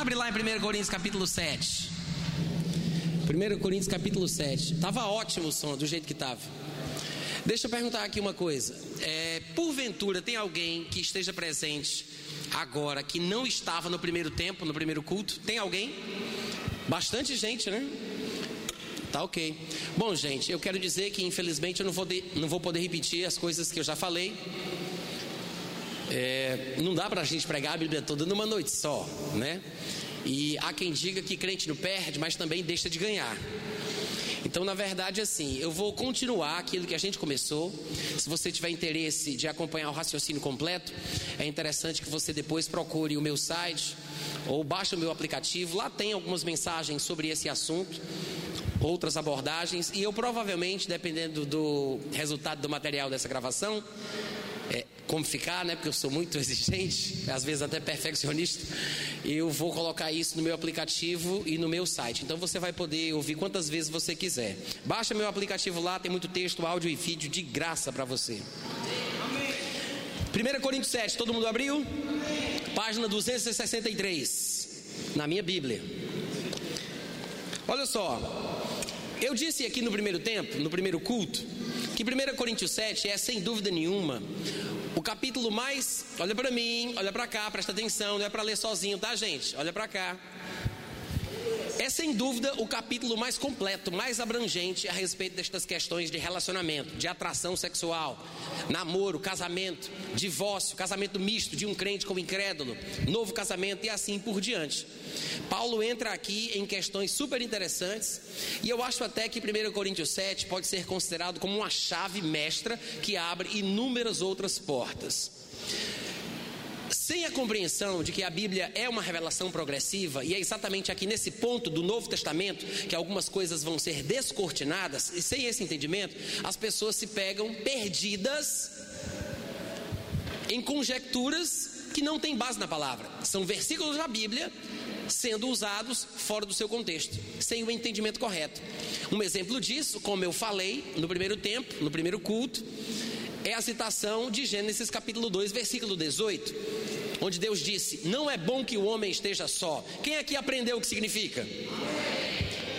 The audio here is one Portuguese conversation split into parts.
Abre lá em 1 Coríntios capítulo 7. 1 Coríntios capítulo 7. Tava ótimo o som, do jeito que estava. Deixa eu perguntar aqui uma coisa. É, porventura, tem alguém que esteja presente agora que não estava no primeiro tempo, no primeiro culto? Tem alguém? Bastante gente, né? Tá ok. Bom, gente, eu quero dizer que infelizmente eu não vou, de, não vou poder repetir as coisas que eu já falei. É, não dá para a gente pregar a Bíblia toda numa noite só, né? E há quem diga que crente não perde, mas também deixa de ganhar. Então, na verdade, assim, eu vou continuar aquilo que a gente começou. Se você tiver interesse de acompanhar o raciocínio completo, é interessante que você depois procure o meu site ou baixe o meu aplicativo. Lá tem algumas mensagens sobre esse assunto, outras abordagens, e eu provavelmente, dependendo do resultado do material dessa gravação, como ficar, né? Porque eu sou muito exigente, às vezes até perfeccionista. Eu vou colocar isso no meu aplicativo e no meu site. Então você vai poder ouvir quantas vezes você quiser. Baixa meu aplicativo lá, tem muito texto, áudio e vídeo de graça para você. 1 Coríntios 7, todo mundo abriu? Página 263, na minha Bíblia. Olha só, eu disse aqui no primeiro tempo, no primeiro culto, que 1 Coríntios 7 é sem dúvida nenhuma o capítulo mais. Olha para mim, olha para cá, presta atenção, não é para ler sozinho, tá, gente? Olha para cá. É sem dúvida o capítulo mais completo, mais abrangente a respeito destas questões de relacionamento, de atração sexual, namoro, casamento, divórcio, casamento misto de um crente com um incrédulo, novo casamento e assim por diante. Paulo entra aqui em questões super interessantes e eu acho até que 1 Coríntios 7 pode ser considerado como uma chave mestra que abre inúmeras outras portas. Sem a compreensão de que a Bíblia é uma revelação progressiva, e é exatamente aqui nesse ponto do Novo Testamento que algumas coisas vão ser descortinadas, e sem esse entendimento, as pessoas se pegam perdidas em conjecturas que não têm base na palavra. São versículos da Bíblia sendo usados fora do seu contexto, sem o entendimento correto. Um exemplo disso, como eu falei no primeiro tempo, no primeiro culto, é a citação de Gênesis capítulo 2, versículo 18, onde Deus disse: Não é bom que o homem esteja só. Quem aqui aprendeu o que significa?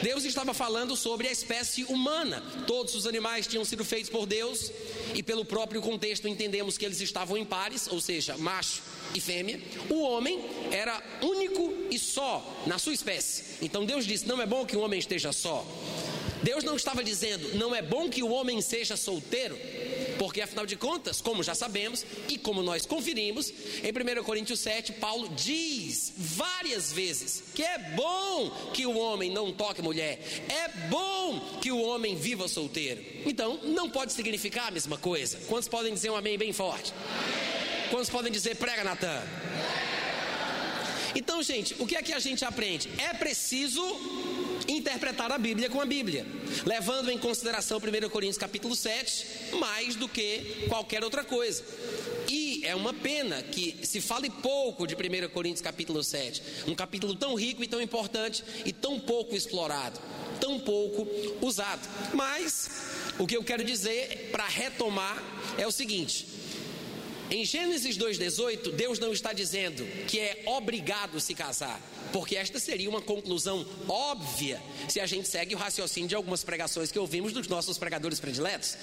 Deus estava falando sobre a espécie humana. Todos os animais tinham sido feitos por Deus, e pelo próprio contexto entendemos que eles estavam em pares, ou seja, macho e fêmea. O homem era único e só na sua espécie. Então Deus disse: Não é bom que o homem esteja só. Deus não estava dizendo: Não é bom que o homem seja solteiro. Porque afinal de contas, como já sabemos e como nós conferimos, em 1 Coríntios 7, Paulo diz várias vezes que é bom que o homem não toque mulher, é bom que o homem viva solteiro. Então, não pode significar a mesma coisa. Quantos podem dizer um amém bem forte? Quantos podem dizer prega, Natan? Então, gente, o que é que a gente aprende? É preciso interpretar a Bíblia com a Bíblia, levando em consideração 1 Coríntios capítulo 7 mais do que qualquer outra coisa. E é uma pena que se fale pouco de 1 Coríntios capítulo 7, um capítulo tão rico e tão importante e tão pouco explorado, tão pouco usado. Mas o que eu quero dizer para retomar é o seguinte: em Gênesis 2,18, Deus não está dizendo que é obrigado se casar, porque esta seria uma conclusão óbvia se a gente segue o raciocínio de algumas pregações que ouvimos dos nossos pregadores prediletos.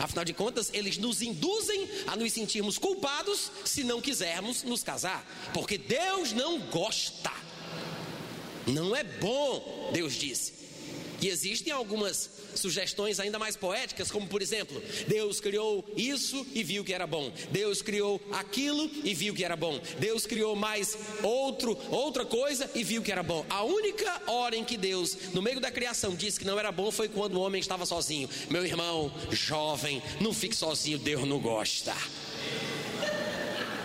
Afinal de contas, eles nos induzem a nos sentirmos culpados se não quisermos nos casar, porque Deus não gosta. Não é bom, Deus disse. E existem algumas sugestões ainda mais poéticas, como por exemplo, Deus criou isso e viu que era bom. Deus criou aquilo e viu que era bom. Deus criou mais outro, outra coisa e viu que era bom. A única hora em que Deus, no meio da criação, disse que não era bom foi quando o homem estava sozinho. Meu irmão, jovem, não fique sozinho, Deus não gosta.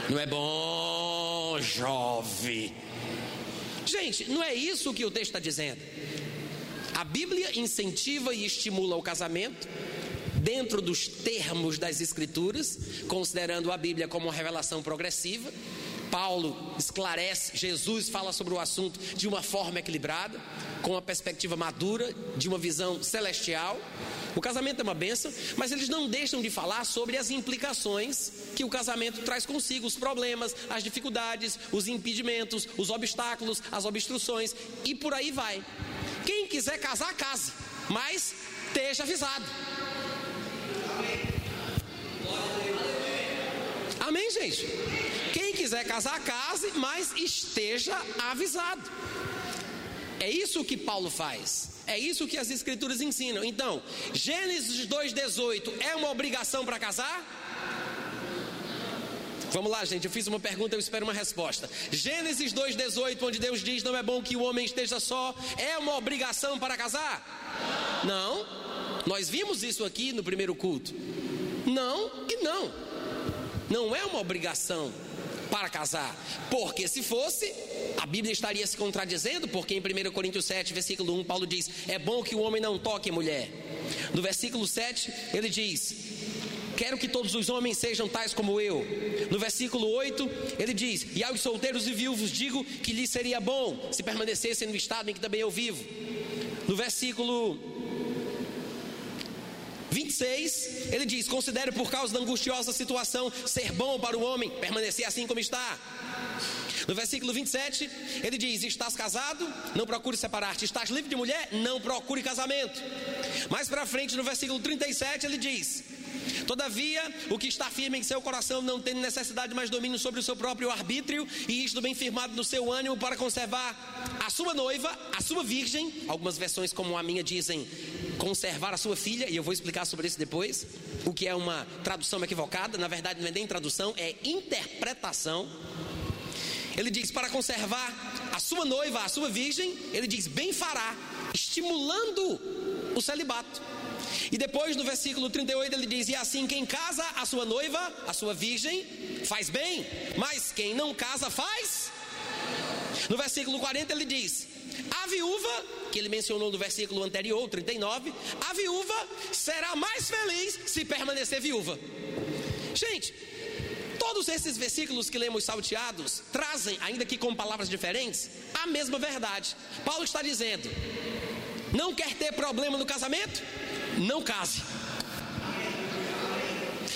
Não é bom, jovem. Gente, não é isso que o texto está dizendo. A Bíblia incentiva e estimula o casamento dentro dos termos das Escrituras, considerando a Bíblia como uma revelação progressiva. Paulo esclarece, Jesus fala sobre o assunto de uma forma equilibrada, com uma perspectiva madura, de uma visão celestial. O casamento é uma benção, mas eles não deixam de falar sobre as implicações que o casamento traz consigo, os problemas, as dificuldades, os impedimentos, os obstáculos, as obstruções e por aí vai. Quem quiser casar, case, mas esteja avisado. Amém, gente? Quiser casar, case, mas esteja avisado. É isso que Paulo faz. É isso que as escrituras ensinam. Então, Gênesis 2:18 é uma obrigação para casar? Vamos lá, gente. Eu fiz uma pergunta, eu espero uma resposta. Gênesis 2:18, onde Deus diz: "Não é bom que o homem esteja só", é uma obrigação para casar? Não. Nós vimos isso aqui no primeiro culto. Não e não. Não é uma obrigação para casar. Porque se fosse, a Bíblia estaria se contradizendo, porque em 1 Coríntios 7, versículo 1, Paulo diz: É bom que o homem não toque mulher. No versículo 7, ele diz: Quero que todos os homens sejam tais como eu. No versículo 8, ele diz: E aos solteiros e viúvos digo que lhes seria bom se permanecessem no estado em que também eu vivo. No versículo 26, ele diz: Considere por causa da angustiosa situação ser bom para o homem permanecer assim como está. No versículo 27, ele diz: Estás casado? Não procure separar-te. Estás livre de mulher? Não procure casamento. Mais para frente, no versículo 37, ele diz: Todavia, o que está firme em seu coração não tem necessidade mais domínio sobre o seu próprio arbítrio, e isto bem firmado no seu ânimo para conservar a sua noiva, a sua virgem. Algumas versões, como a minha, dizem conservar a sua filha, e eu vou explicar sobre isso depois. O que é uma tradução equivocada, na verdade não é nem tradução, é interpretação. Ele diz: para conservar a sua noiva, a sua virgem, ele diz: bem fará, estimulando o celibato. E depois no versículo 38 ele diz: E assim quem casa a sua noiva, a sua virgem, faz bem, mas quem não casa faz. No versículo 40 ele diz: A viúva, que ele mencionou no versículo anterior, 39, a viúva será mais feliz se permanecer viúva. Gente, todos esses versículos que lemos salteados trazem, ainda que com palavras diferentes, a mesma verdade. Paulo está dizendo: não quer ter problema no casamento? Não case.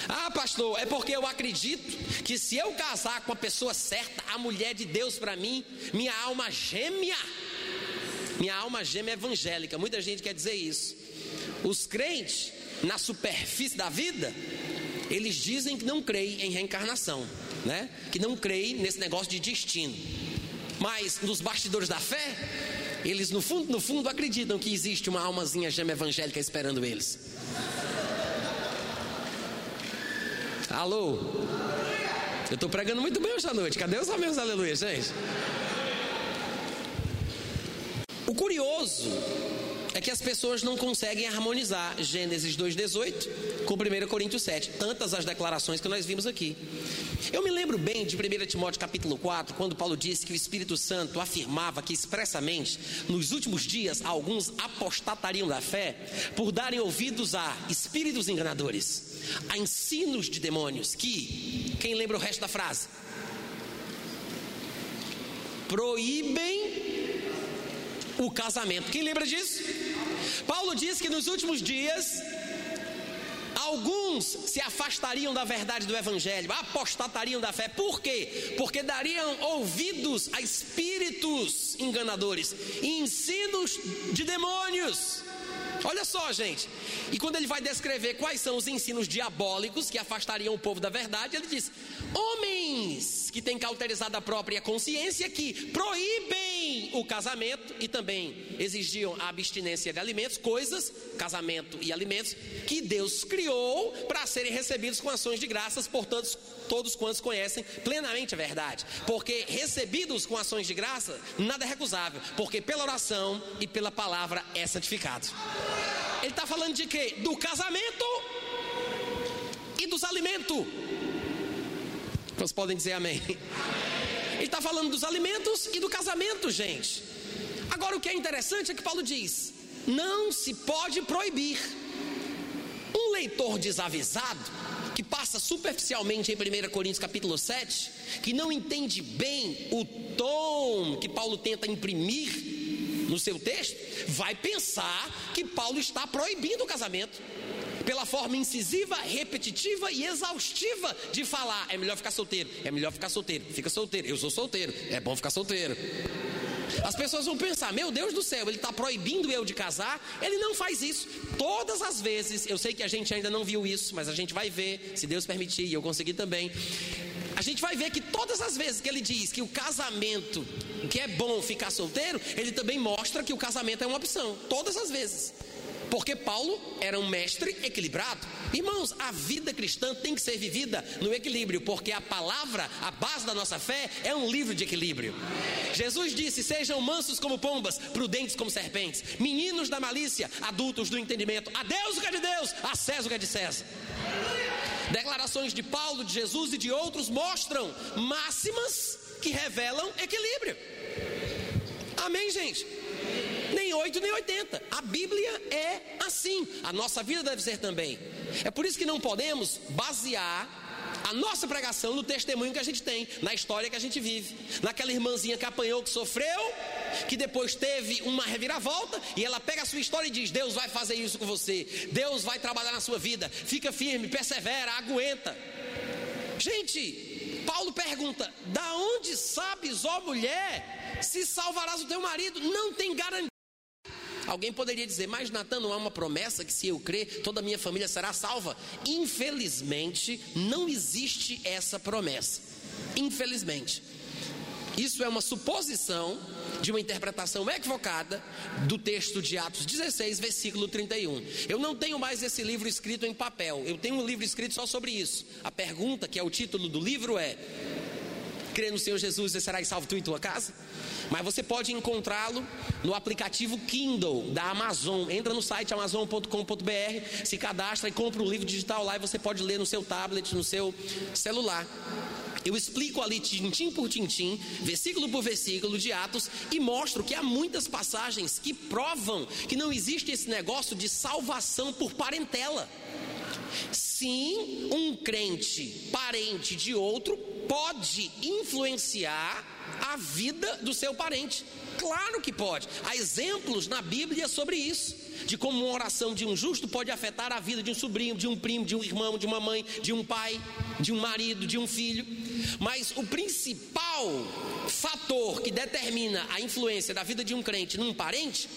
Ah, pastor, é porque eu acredito que se eu casar com a pessoa certa, a mulher de Deus para mim, minha alma gêmea, minha alma gêmea evangélica. Muita gente quer dizer isso. Os crentes, na superfície da vida, eles dizem que não creem em reencarnação, né? Que não creem nesse negócio de destino. Mas nos bastidores da fé, eles no fundo, no fundo acreditam que existe uma almazinha gêmea evangélica esperando eles. Alô? Eu estou pregando muito bem hoje à noite. Cadê os amigos aleluia, gente? O curioso é que as pessoas não conseguem harmonizar Gênesis 2,18 com 1 Coríntios 7. Tantas as declarações que nós vimos aqui. Eu me lembro bem de 1 Timóteo capítulo 4, quando Paulo disse que o Espírito Santo afirmava que expressamente nos últimos dias alguns apostatariam da fé por darem ouvidos a espíritos enganadores, a ensinos de demônios que, quem lembra o resto da frase? Proíbem o casamento. Quem lembra disso? Paulo diz que nos últimos dias Alguns se afastariam da verdade do Evangelho, apostatariam da fé. Por quê? Porque dariam ouvidos a espíritos enganadores, ensinos de demônios. Olha só, gente. E quando ele vai descrever quais são os ensinos diabólicos que afastariam o povo da verdade, ele diz: homens que têm cauterizado a própria consciência, que proíbem o casamento e também exigiam a abstinência de alimentos, coisas, casamento e alimentos, que Deus criou para serem recebidos com ações de graças por todos, quantos conhecem plenamente a verdade. Porque recebidos com ações de graça, nada é recusável, porque pela oração e pela palavra é santificado. Ele está falando de quê? Do casamento e dos alimentos. Vocês podem dizer amém? Ele está falando dos alimentos e do casamento, gente. Agora o que é interessante é que Paulo diz: não se pode proibir. Um leitor desavisado, que passa superficialmente em 1 Coríntios capítulo 7, que não entende bem o tom que Paulo tenta imprimir no seu texto, vai pensar que Paulo está proibindo o casamento. Pela forma incisiva, repetitiva e exaustiva de falar. É melhor ficar solteiro, é melhor ficar solteiro, fica solteiro, eu sou solteiro, é bom ficar solteiro. As pessoas vão pensar: meu Deus do céu, ele está proibindo eu de casar. Ele não faz isso. Todas as vezes, eu sei que a gente ainda não viu isso, mas a gente vai ver, se Deus permitir, e eu conseguir também. A gente vai ver que todas as vezes que ele diz que o casamento, que é bom ficar solteiro, ele também mostra que o casamento é uma opção. Todas as vezes. Porque Paulo era um mestre equilibrado. Irmãos, a vida cristã tem que ser vivida no equilíbrio, porque a palavra, a base da nossa fé, é um livro de equilíbrio. Jesus disse: Sejam mansos como pombas, prudentes como serpentes, meninos da malícia, adultos do entendimento. A Deus o que é de Deus, a César o que é de César. Declarações de Paulo, de Jesus e de outros mostram máximas que revelam equilíbrio. Amém, gente? Nem 8 nem 80. A Bíblia é assim. A nossa vida deve ser também. É por isso que não podemos basear a nossa pregação no testemunho que a gente tem, na história que a gente vive, naquela irmãzinha que apanhou, que sofreu, que depois teve uma reviravolta e ela pega a sua história e diz: Deus vai fazer isso com você, Deus vai trabalhar na sua vida, fica firme, persevera, aguenta. Gente, Paulo pergunta: Da onde sabes, ó mulher, se salvarás o teu marido? Não tem garantia. Alguém poderia dizer, mas Natan, não há uma promessa que se eu crer, toda a minha família será salva? Infelizmente, não existe essa promessa. Infelizmente. Isso é uma suposição de uma interpretação equivocada do texto de Atos 16, versículo 31. Eu não tenho mais esse livro escrito em papel, eu tenho um livro escrito só sobre isso. A pergunta, que é o título do livro, é: crê no Senhor Jesus e serás salvo tu e tua casa? Mas você pode encontrá-lo no aplicativo Kindle da Amazon. Entra no site amazon.com.br, se cadastra e compra o livro digital lá e você pode ler no seu tablet, no seu celular. Eu explico ali tintim por tintim, versículo por versículo de Atos e mostro que há muitas passagens que provam que não existe esse negócio de salvação por parentela. Sim, um crente parente de outro pode influenciar a vida do seu parente. Claro que pode. Há exemplos na Bíblia sobre isso. De como uma oração de um justo pode afetar a vida de um sobrinho, de um primo, de um irmão, de uma mãe, de um pai, de um marido, de um filho. Mas o principal fator que determina a influência da vida de um crente num parente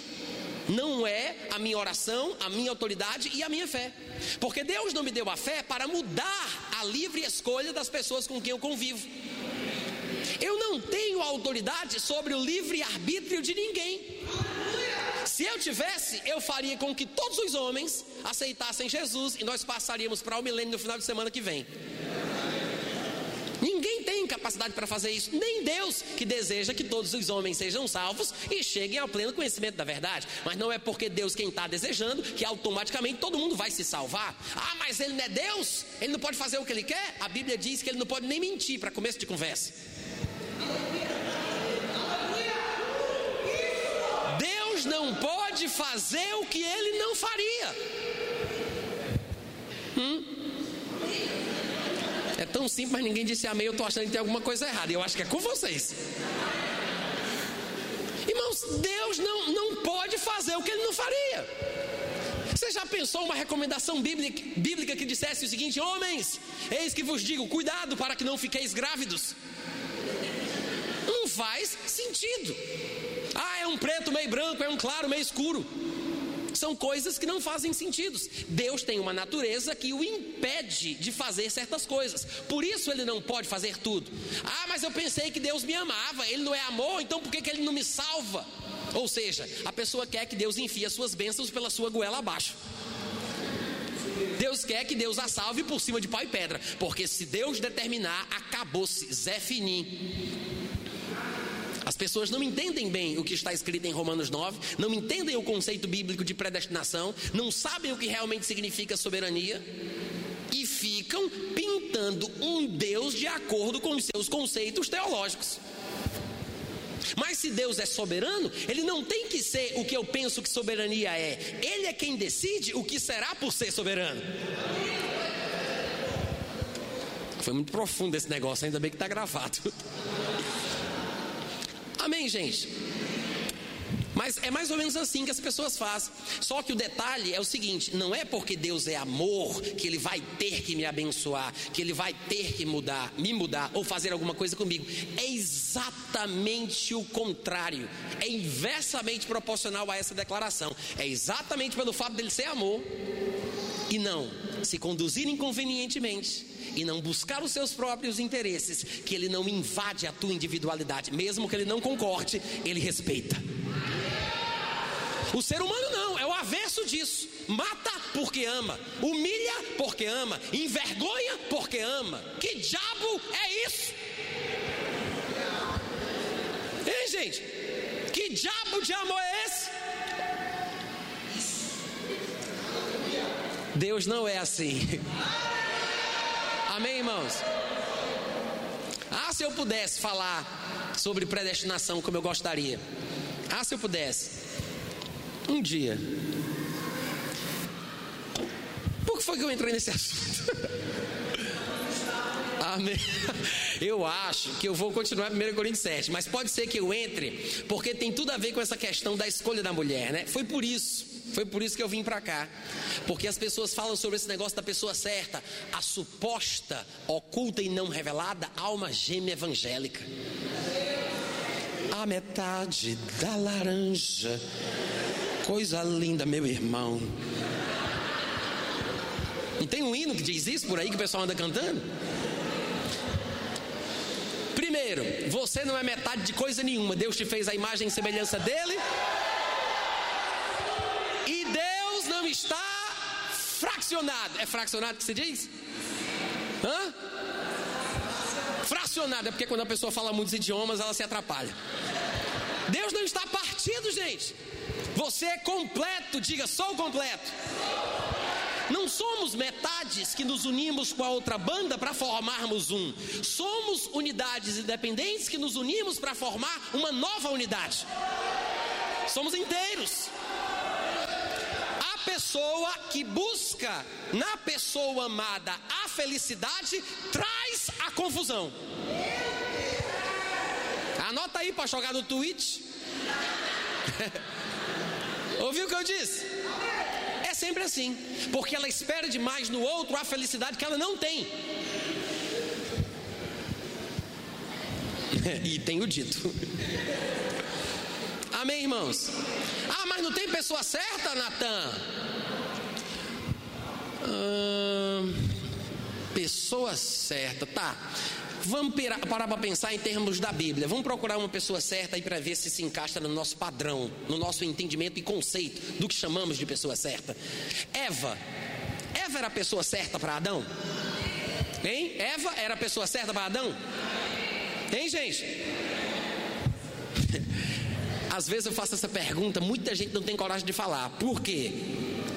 não é a minha oração, a minha autoridade e a minha fé. Porque Deus não me deu a fé para mudar a livre escolha das pessoas com quem eu convivo. Eu não tenho autoridade sobre o livre arbítrio de ninguém. Se eu tivesse, eu faria com que todos os homens aceitassem Jesus e nós passaríamos para o milênio no final de semana que vem. Ninguém tem capacidade para fazer isso, nem Deus, que deseja que todos os homens sejam salvos e cheguem ao pleno conhecimento da verdade. Mas não é porque Deus quem está desejando que automaticamente todo mundo vai se salvar. Ah, mas ele não é Deus? Ele não pode fazer o que ele quer? A Bíblia diz que ele não pode nem mentir para começo de conversa. Deus não pode fazer o que ele não faria. Hum? Tão simples, mas ninguém disse amém. Eu estou achando que tem alguma coisa errada. Eu acho que é com vocês. Irmãos, Deus não, não pode fazer o que ele não faria. Você já pensou uma recomendação bíblica, bíblica que dissesse o seguinte: Homens, eis que vos digo, cuidado para que não fiqueis grávidos? Não faz sentido. Ah, é um preto meio branco, é um claro meio escuro. São coisas que não fazem sentido. Deus tem uma natureza que o impede de fazer certas coisas. Por isso ele não pode fazer tudo. Ah, mas eu pensei que Deus me amava. Ele não é amor, então por que, que ele não me salva? Ou seja, a pessoa quer que Deus enfie as suas bênçãos pela sua goela abaixo. Deus quer que Deus a salve por cima de pau e pedra. Porque se Deus determinar, acabou-se. Zé Finim. As pessoas não entendem bem o que está escrito em Romanos 9, não entendem o conceito bíblico de predestinação, não sabem o que realmente significa soberania e ficam pintando um Deus de acordo com os seus conceitos teológicos. Mas se Deus é soberano, ele não tem que ser o que eu penso que soberania é. Ele é quem decide o que será por ser soberano. Foi muito profundo esse negócio, ainda bem que está gravado. Amém, gente? Mas é mais ou menos assim que as pessoas fazem. Só que o detalhe é o seguinte: não é porque Deus é amor que Ele vai ter que me abençoar, que Ele vai ter que mudar, me mudar ou fazer alguma coisa comigo. É exatamente o contrário. É inversamente proporcional a essa declaração. É exatamente pelo fato dele ser amor e não se conduzir inconvenientemente e não buscar os seus próprios interesses, que ele não invade a tua individualidade, mesmo que ele não concorde, ele respeita. O ser humano não, é o avesso disso. Mata porque ama, humilha porque ama, envergonha porque ama. Que diabo é isso? Ei, gente, que diabo de amor é esse? Deus não é assim. Amém, irmãos? Ah, se eu pudesse falar sobre predestinação como eu gostaria. Ah, se eu pudesse. Um dia. Por que foi que eu entrei nesse assunto? Amém. Eu acho que eu vou continuar 1 Coríntios 7, mas pode ser que eu entre, porque tem tudo a ver com essa questão da escolha da mulher, né? Foi por isso. Foi por isso que eu vim para cá. Porque as pessoas falam sobre esse negócio da pessoa certa, a suposta, oculta e não revelada alma gêmea evangélica. A metade da laranja. Coisa linda, meu irmão. E tem um hino que diz isso por aí que o pessoal anda cantando? Primeiro, você não é metade de coisa nenhuma. Deus te fez a imagem e semelhança dele. E Deus não está fracionado. É fracionado que se diz? Hã? Fracionado é porque quando a pessoa fala muitos idiomas, ela se atrapalha. Deus não está partido, gente. Você é completo, diga, sou completo. Não somos metades que nos unimos com a outra banda para formarmos um. Somos unidades independentes que nos unimos para formar uma nova unidade. Somos inteiros. Pessoa que busca na pessoa amada a felicidade traz a confusão. Anota aí para jogar no tweet. Ouviu o que eu disse? É sempre assim, porque ela espera demais no outro a felicidade que ela não tem. e tenho dito. Amém, irmãos? Ah, mas não tem pessoa certa, Natan? pessoa certa, tá. Vamos parar para pensar em termos da Bíblia. Vamos procurar uma pessoa certa aí para ver se se encaixa no nosso padrão, no nosso entendimento e conceito do que chamamos de pessoa certa. Eva. Eva era a pessoa certa para Adão? Hein? Eva era a pessoa certa para Adão? Hein, gente? Às vezes eu faço essa pergunta, muita gente não tem coragem de falar. Por quê?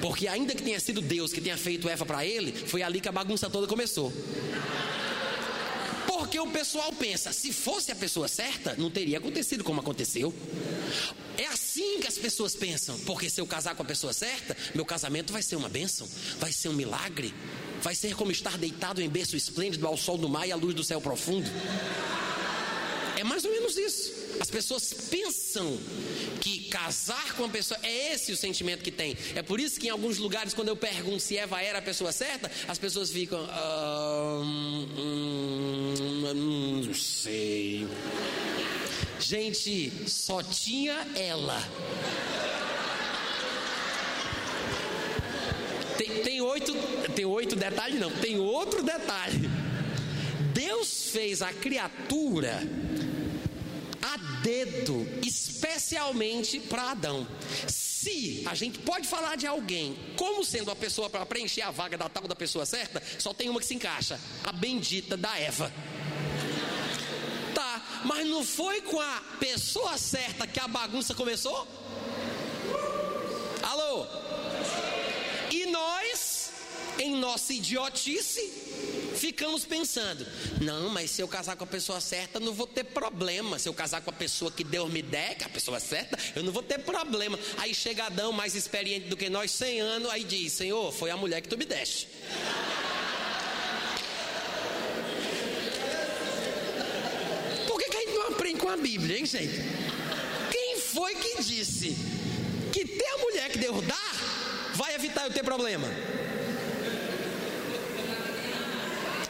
Porque ainda que tenha sido Deus que tenha feito Eva para ele, foi ali que a bagunça toda começou. Porque o pessoal pensa, se fosse a pessoa certa, não teria acontecido como aconteceu. É assim que as pessoas pensam, porque se eu casar com a pessoa certa, meu casamento vai ser uma bênção, vai ser um milagre, vai ser como estar deitado em berço esplêndido ao sol do mar e à luz do céu profundo. É mais ou menos isso. As pessoas pensam que casar com uma pessoa é esse o sentimento que tem. É por isso que em alguns lugares, quando eu pergunto se Eva era a pessoa certa, as pessoas ficam. Ah, hum, não sei. Gente, só tinha ela. Tem, tem, oito, tem oito detalhes, não. Tem outro detalhe. Deus fez a criatura a dedo, especialmente para Adão. Se a gente pode falar de alguém como sendo a pessoa para preencher a vaga da tal da pessoa certa, só tem uma que se encaixa: a bendita da Eva. Tá, mas não foi com a pessoa certa que a bagunça começou? Alô? E nós, em nossa idiotice, ficamos pensando: não, mas se eu casar com a pessoa certa, não vou ter problema. Se eu casar com a pessoa que Deus me der, que é a pessoa certa, eu não vou ter problema. Aí chega Adão, mais experiente do que nós, 100 anos, aí diz: Senhor, foi a mulher que tu me deste. Por que, que a gente não aprende com a Bíblia, hein, gente? Quem foi que disse que ter a mulher que Deus dá vai evitar eu ter problema.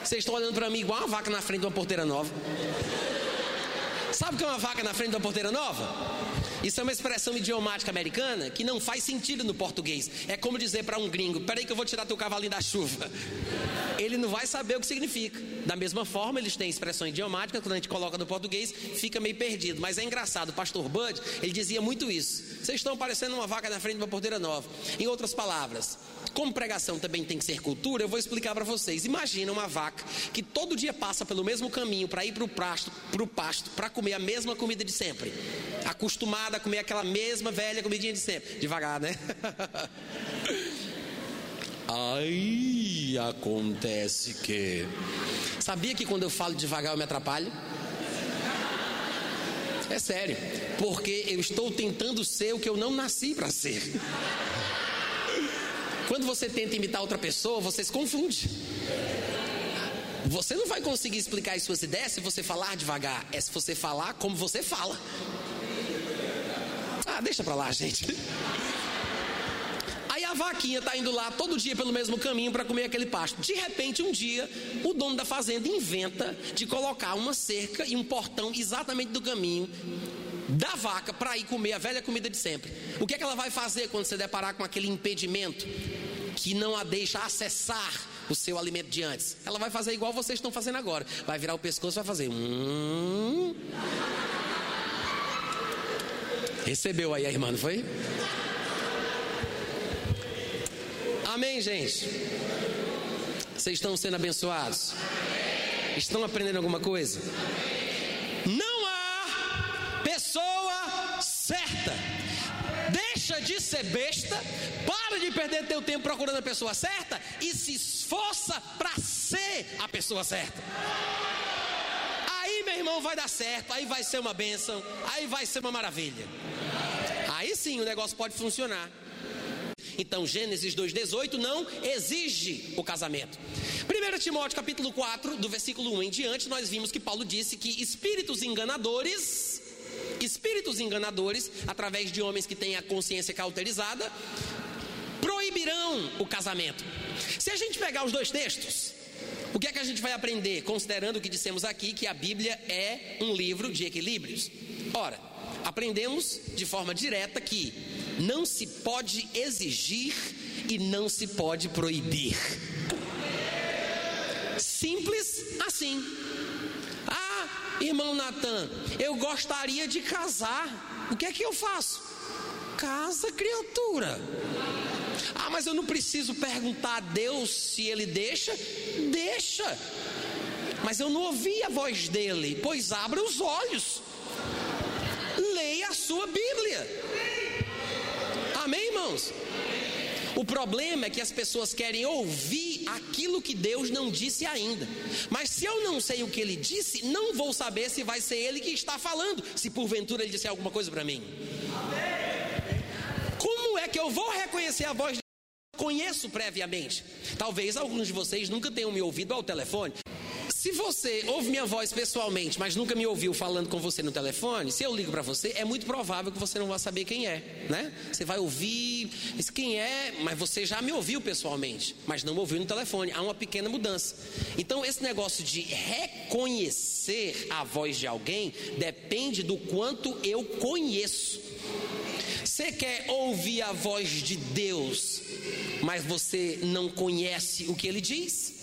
Vocês estão olhando para mim igual uma vaca na frente de uma porteira nova. Sabe o que é uma vaca na frente de uma porteira nova? Isso é uma expressão idiomática americana que não faz sentido no português. É como dizer para um gringo: peraí que eu vou tirar teu cavalinho da chuva. Ele não vai saber o que significa. Da mesma forma, eles têm expressão idiomática, quando a gente coloca no português, fica meio perdido. Mas é engraçado, o pastor Bud, ele dizia muito isso. Vocês estão parecendo uma vaca na frente de uma porteira nova. Em outras palavras, como pregação também tem que ser cultura, eu vou explicar para vocês. Imagina uma vaca que todo dia passa pelo mesmo caminho para ir para o pasto, para pasto, comer a mesma comida de sempre. Acostumada a comer aquela mesma velha comidinha de sempre. Devagar, né? Aí acontece que. Sabia que quando eu falo devagar eu me atrapalho? É sério, porque eu estou tentando ser o que eu não nasci para ser. Quando você tenta imitar outra pessoa, você se confunde. Você não vai conseguir explicar as suas ideias se você falar devagar, é se você falar como você fala. Ah, deixa pra lá, gente. Aí a vaquinha tá indo lá todo dia pelo mesmo caminho para comer aquele pasto. De repente, um dia, o dono da fazenda inventa de colocar uma cerca e um portão exatamente do caminho da vaca para ir comer a velha comida de sempre. O que é que ela vai fazer quando você deparar com aquele impedimento que não a deixa acessar o seu alimento de antes? Ela vai fazer igual vocês estão fazendo agora. Vai virar o pescoço e vai fazer. Hum... Recebeu aí a irmã, não foi? Amém, gente? Vocês estão sendo abençoados? Estão aprendendo alguma coisa? Não certa. Deixa de ser besta, para de perder teu tempo procurando a pessoa certa e se esforça para ser a pessoa certa. Aí, meu irmão, vai dar certo, aí vai ser uma bênção, aí vai ser uma maravilha. Aí sim o negócio pode funcionar. Então, Gênesis 2,18 não exige o casamento. 1 Timóteo capítulo 4, do versículo 1 em diante, nós vimos que Paulo disse que espíritos enganadores, espíritos enganadores, através de homens que têm a consciência cauterizada, proibirão o casamento. Se a gente pegar os dois textos, o que é que a gente vai aprender, considerando o que dissemos aqui, que a Bíblia é um livro de equilíbrios? Ora, aprendemos de forma direta que não se pode exigir e não se pode proibir. Simples assim. Irmão Natan, eu gostaria de casar. O que é que eu faço? Casa, criatura. Ah, mas eu não preciso perguntar a Deus se ele deixa? Deixa. Mas eu não ouvi a voz dele. Pois abra os olhos. Leia a sua Bíblia. Amém, irmãos? O problema é que as pessoas querem ouvir aquilo que Deus não disse ainda. Mas se eu não sei o que ele disse, não vou saber se vai ser ele que está falando, se porventura ele disser alguma coisa para mim. Como é que eu vou reconhecer a voz de conheço previamente? Talvez alguns de vocês nunca tenham me ouvido ao telefone. Se você ouve minha voz pessoalmente, mas nunca me ouviu falando com você no telefone, se eu ligo para você, é muito provável que você não vá saber quem é, né? Você vai ouvir quem é, mas você já me ouviu pessoalmente, mas não me ouviu no telefone. Há uma pequena mudança. Então, esse negócio de reconhecer a voz de alguém depende do quanto eu conheço. Você quer ouvir a voz de Deus, mas você não conhece o que ele diz?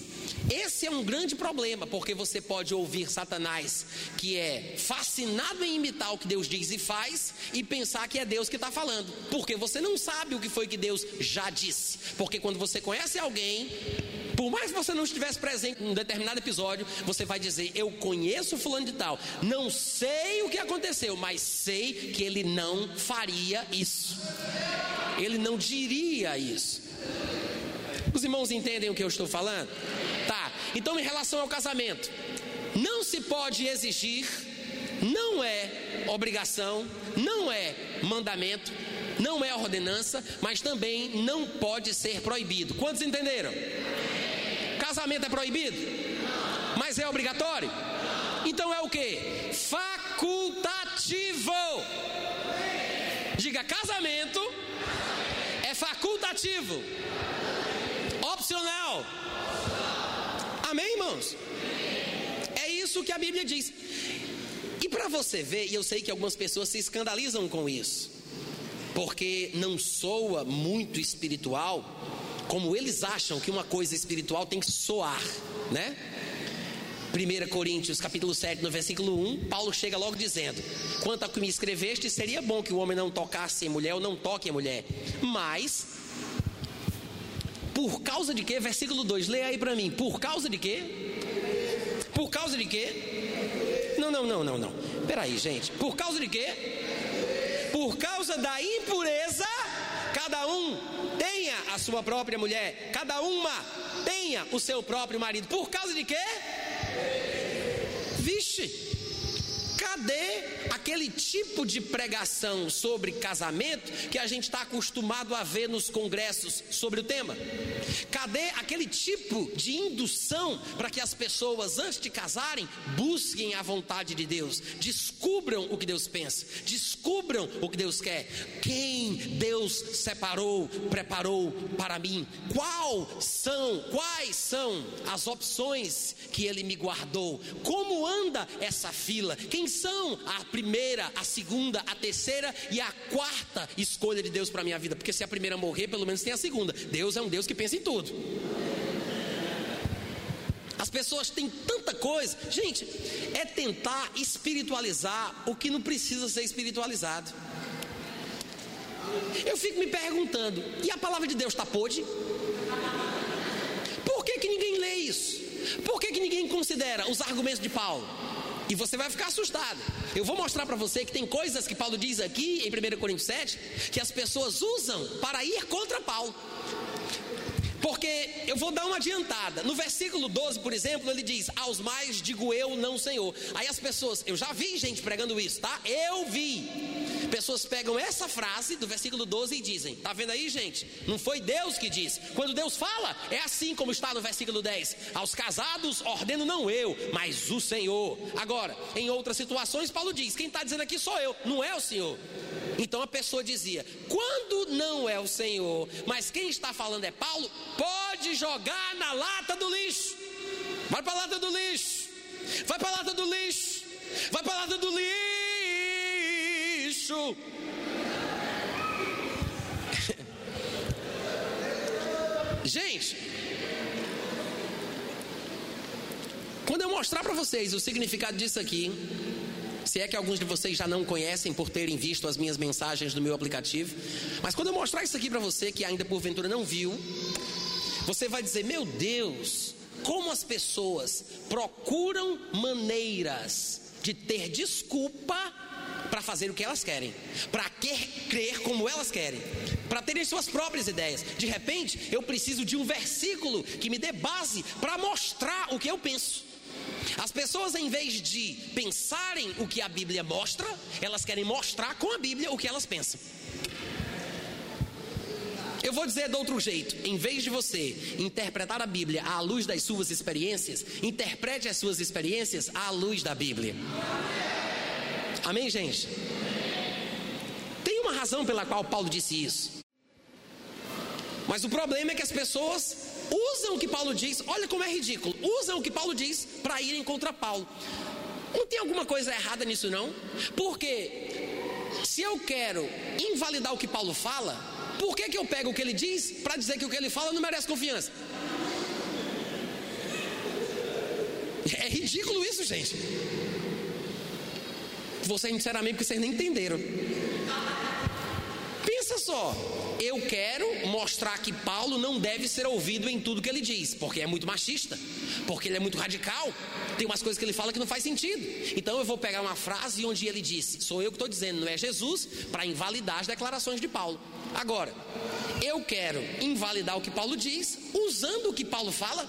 Esse é um grande problema, porque você pode ouvir Satanás, que é fascinado em imitar o que Deus diz e faz, e pensar que é Deus que está falando, porque você não sabe o que foi que Deus já disse. Porque quando você conhece alguém, por mais que você não estivesse presente em um determinado episódio, você vai dizer: Eu conheço Fulano de Tal, não sei o que aconteceu, mas sei que ele não faria isso, ele não diria isso. Os irmãos entendem o que eu estou falando? Tá. Então, em relação ao casamento, não se pode exigir, não é obrigação, não é mandamento, não é ordenança, mas também não pode ser proibido. Quantos entenderam? Casamento é proibido? Mas é obrigatório? Então é o que? Facultativo. facultativo? Opcional? Amém, irmãos? É isso que a Bíblia diz. E para você ver, e eu sei que algumas pessoas se escandalizam com isso, porque não soa muito espiritual, como eles acham que uma coisa espiritual tem que soar, né? 1 Coríntios capítulo 7, no versículo 1, Paulo chega logo dizendo: Quanto ao que me escreveste, seria bom que o homem não tocasse em mulher ou não toque em mulher. Mas, por causa de quê? Versículo 2, leia aí para mim. Por causa de quê? Por causa de quê? Não, não, não, não, não. Peraí, gente. Por causa de quê? Por causa da impureza, cada um tenha a sua própria mulher, cada uma tenha o seu próprio marido. Por causa de quê? Vixe! Cadê aquele tipo de pregação sobre casamento que a gente está acostumado a ver nos congressos sobre o tema? Cadê aquele tipo de indução para que as pessoas, antes de casarem, busquem a vontade de Deus, descubram o que Deus pensa, descubram o que Deus quer? Quem Deus separou, preparou para mim? Qual são, quais são as opções que Ele me guardou? Como anda essa fila? Quem são a primeira, a segunda, a terceira e a quarta escolha de Deus para a minha vida. Porque se a primeira morrer, pelo menos tem a segunda. Deus é um Deus que pensa em tudo. As pessoas têm tanta coisa. Gente, é tentar espiritualizar o que não precisa ser espiritualizado. Eu fico me perguntando: e a palavra de Deus está podre? Por que, que ninguém lê isso? Por que, que ninguém considera os argumentos de Paulo? E você vai ficar assustado. Eu vou mostrar para você que tem coisas que Paulo diz aqui em 1 Coríntios 7 que as pessoas usam para ir contra Paulo. Porque eu vou dar uma adiantada. No versículo 12, por exemplo, ele diz: Aos mais digo eu, não Senhor. Aí as pessoas, eu já vi gente pregando isso, tá? Eu vi. Pessoas pegam essa frase do versículo 12 e dizem: Tá vendo aí, gente? Não foi Deus que disse. Quando Deus fala, é assim como está no versículo 10: Aos casados ordeno não eu, mas o Senhor. Agora, em outras situações, Paulo diz: Quem está dizendo aqui sou eu, não é o Senhor. Então a pessoa dizia: quando não é o Senhor, mas quem está falando é Paulo, pode jogar na lata do lixo. Vai para a lata do lixo. Vai para a lata do lixo. Vai para a lata do lixo. Gente, quando eu mostrar para vocês o significado disso aqui, se é que alguns de vocês já não conhecem por terem visto as minhas mensagens no meu aplicativo. Mas quando eu mostrar isso aqui para você, que ainda porventura não viu, você vai dizer: Meu Deus, como as pessoas procuram maneiras de ter desculpa para fazer o que elas querem, para crer como elas querem, para terem suas próprias ideias. De repente, eu preciso de um versículo que me dê base para mostrar o que eu penso. As pessoas, em vez de pensarem o que a Bíblia mostra, elas querem mostrar com a Bíblia o que elas pensam. Eu vou dizer de outro jeito: em vez de você interpretar a Bíblia à luz das suas experiências, interprete as suas experiências à luz da Bíblia. Amém, gente? Tem uma razão pela qual Paulo disse isso. Mas o problema é que as pessoas usam o que Paulo diz, olha como é ridículo, usam o que Paulo diz para irem contra Paulo. Não tem alguma coisa errada nisso, não? Porque se eu quero invalidar o que Paulo fala, por que, que eu pego o que ele diz para dizer que o que ele fala não merece confiança? É ridículo isso, gente. Vocês, sinceramente, porque vocês nem entenderam. Pensa só, eu quero mostrar que Paulo não deve ser ouvido em tudo que ele diz, porque é muito machista, porque ele é muito radical. Tem umas coisas que ele fala que não faz sentido. Então eu vou pegar uma frase onde ele disse: Sou eu que estou dizendo, não é Jesus, para invalidar as declarações de Paulo. Agora, eu quero invalidar o que Paulo diz usando o que Paulo fala.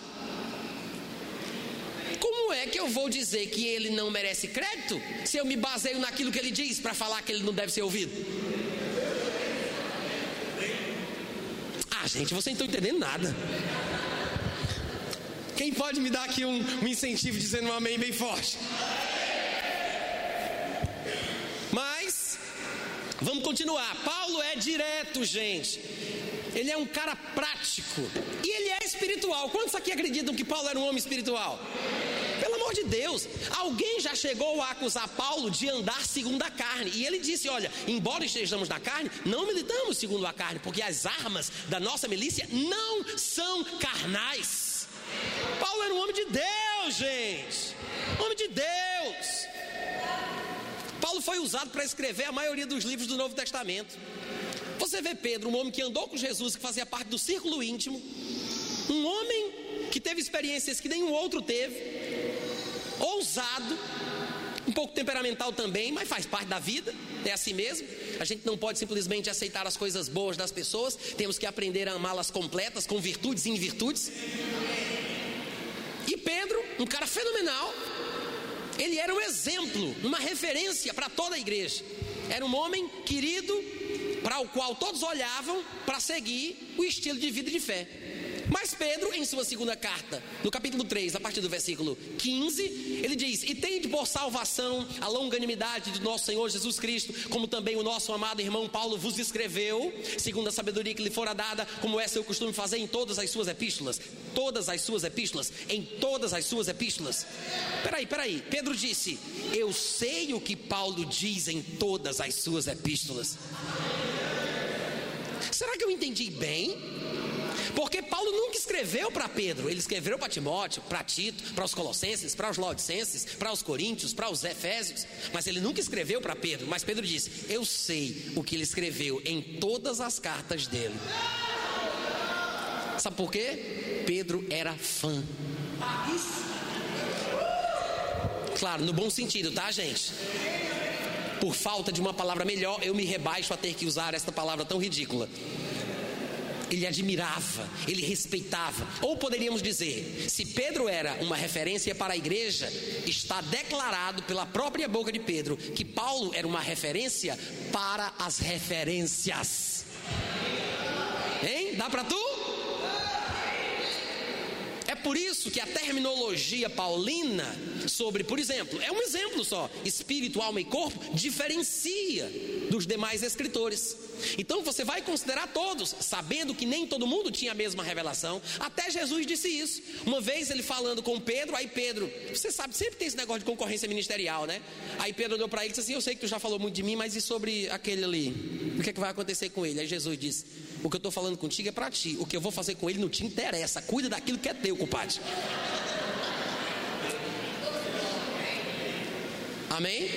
Como é que eu vou dizer que ele não merece crédito se eu me baseio naquilo que ele diz para falar que ele não deve ser ouvido? Ah, gente, vocês não estão entendendo nada. Quem pode me dar aqui um, um incentivo dizendo um amém bem forte? Mas, vamos continuar. Paulo é direto, gente. ele é um cara prático e ele é espiritual. Quantos aqui acreditam que Paulo era um homem espiritual? Pelo amor de Deus, alguém já chegou a acusar Paulo de andar segundo a carne. E ele disse: Olha, embora estejamos na carne, não militamos segundo a carne, porque as armas da nossa milícia não são carnais. Paulo era um homem de Deus, gente. Homem de Deus. Paulo foi usado para escrever a maioria dos livros do Novo Testamento. Você vê Pedro, um homem que andou com Jesus, que fazia parte do círculo íntimo, um homem que teve experiências que nenhum outro teve, ousado, um pouco temperamental também, mas faz parte da vida, é assim mesmo. A gente não pode simplesmente aceitar as coisas boas das pessoas, temos que aprender a amá-las completas, com virtudes e invirtudes. E Pedro, um cara fenomenal, ele era um exemplo, uma referência para toda a igreja. Era um homem querido, para o qual todos olhavam para seguir o estilo de vida e de fé. Mas Pedro, em sua segunda carta, no capítulo 3, a partir do versículo 15, ele diz: E tende por salvação a longanimidade de nosso Senhor Jesus Cristo, como também o nosso amado irmão Paulo vos escreveu, segundo a sabedoria que lhe fora dada, como é seu costume fazer em todas as suas epístolas. Todas as suas epístolas, em todas as suas epístolas. Peraí, peraí. Pedro disse: Eu sei o que Paulo diz em todas as suas epístolas. Será que eu entendi bem? Porque Paulo nunca escreveu para Pedro, ele escreveu para Timóteo, para Tito, para os Colossenses, para os Laodicenses, para os Coríntios, para os Efésios, mas ele nunca escreveu para Pedro. Mas Pedro disse: Eu sei o que ele escreveu em todas as cartas dele. Sabe por quê? Pedro era fã. Claro, no bom sentido, tá, gente? Por falta de uma palavra melhor, eu me rebaixo a ter que usar esta palavra tão ridícula ele admirava, ele respeitava. Ou poderíamos dizer, se Pedro era uma referência para a igreja, está declarado pela própria boca de Pedro que Paulo era uma referência para as referências. Hein? Dá para tu? É por isso que a terminologia paulina sobre, por exemplo, é um exemplo só, espírito, alma e corpo, diferencia dos demais escritores. Então você vai considerar todos, sabendo que nem todo mundo tinha a mesma revelação. Até Jesus disse isso. Uma vez ele falando com Pedro, aí Pedro, você sabe, sempre tem esse negócio de concorrência ministerial, né? Aí Pedro olhou para ele e disse assim: Eu sei que tu já falou muito de mim, mas e sobre aquele ali? O que, é que vai acontecer com ele? Aí Jesus disse: O que eu estou falando contigo é para ti. O que eu vou fazer com ele não te interessa. Cuida daquilo que é teu, compadre. Amém?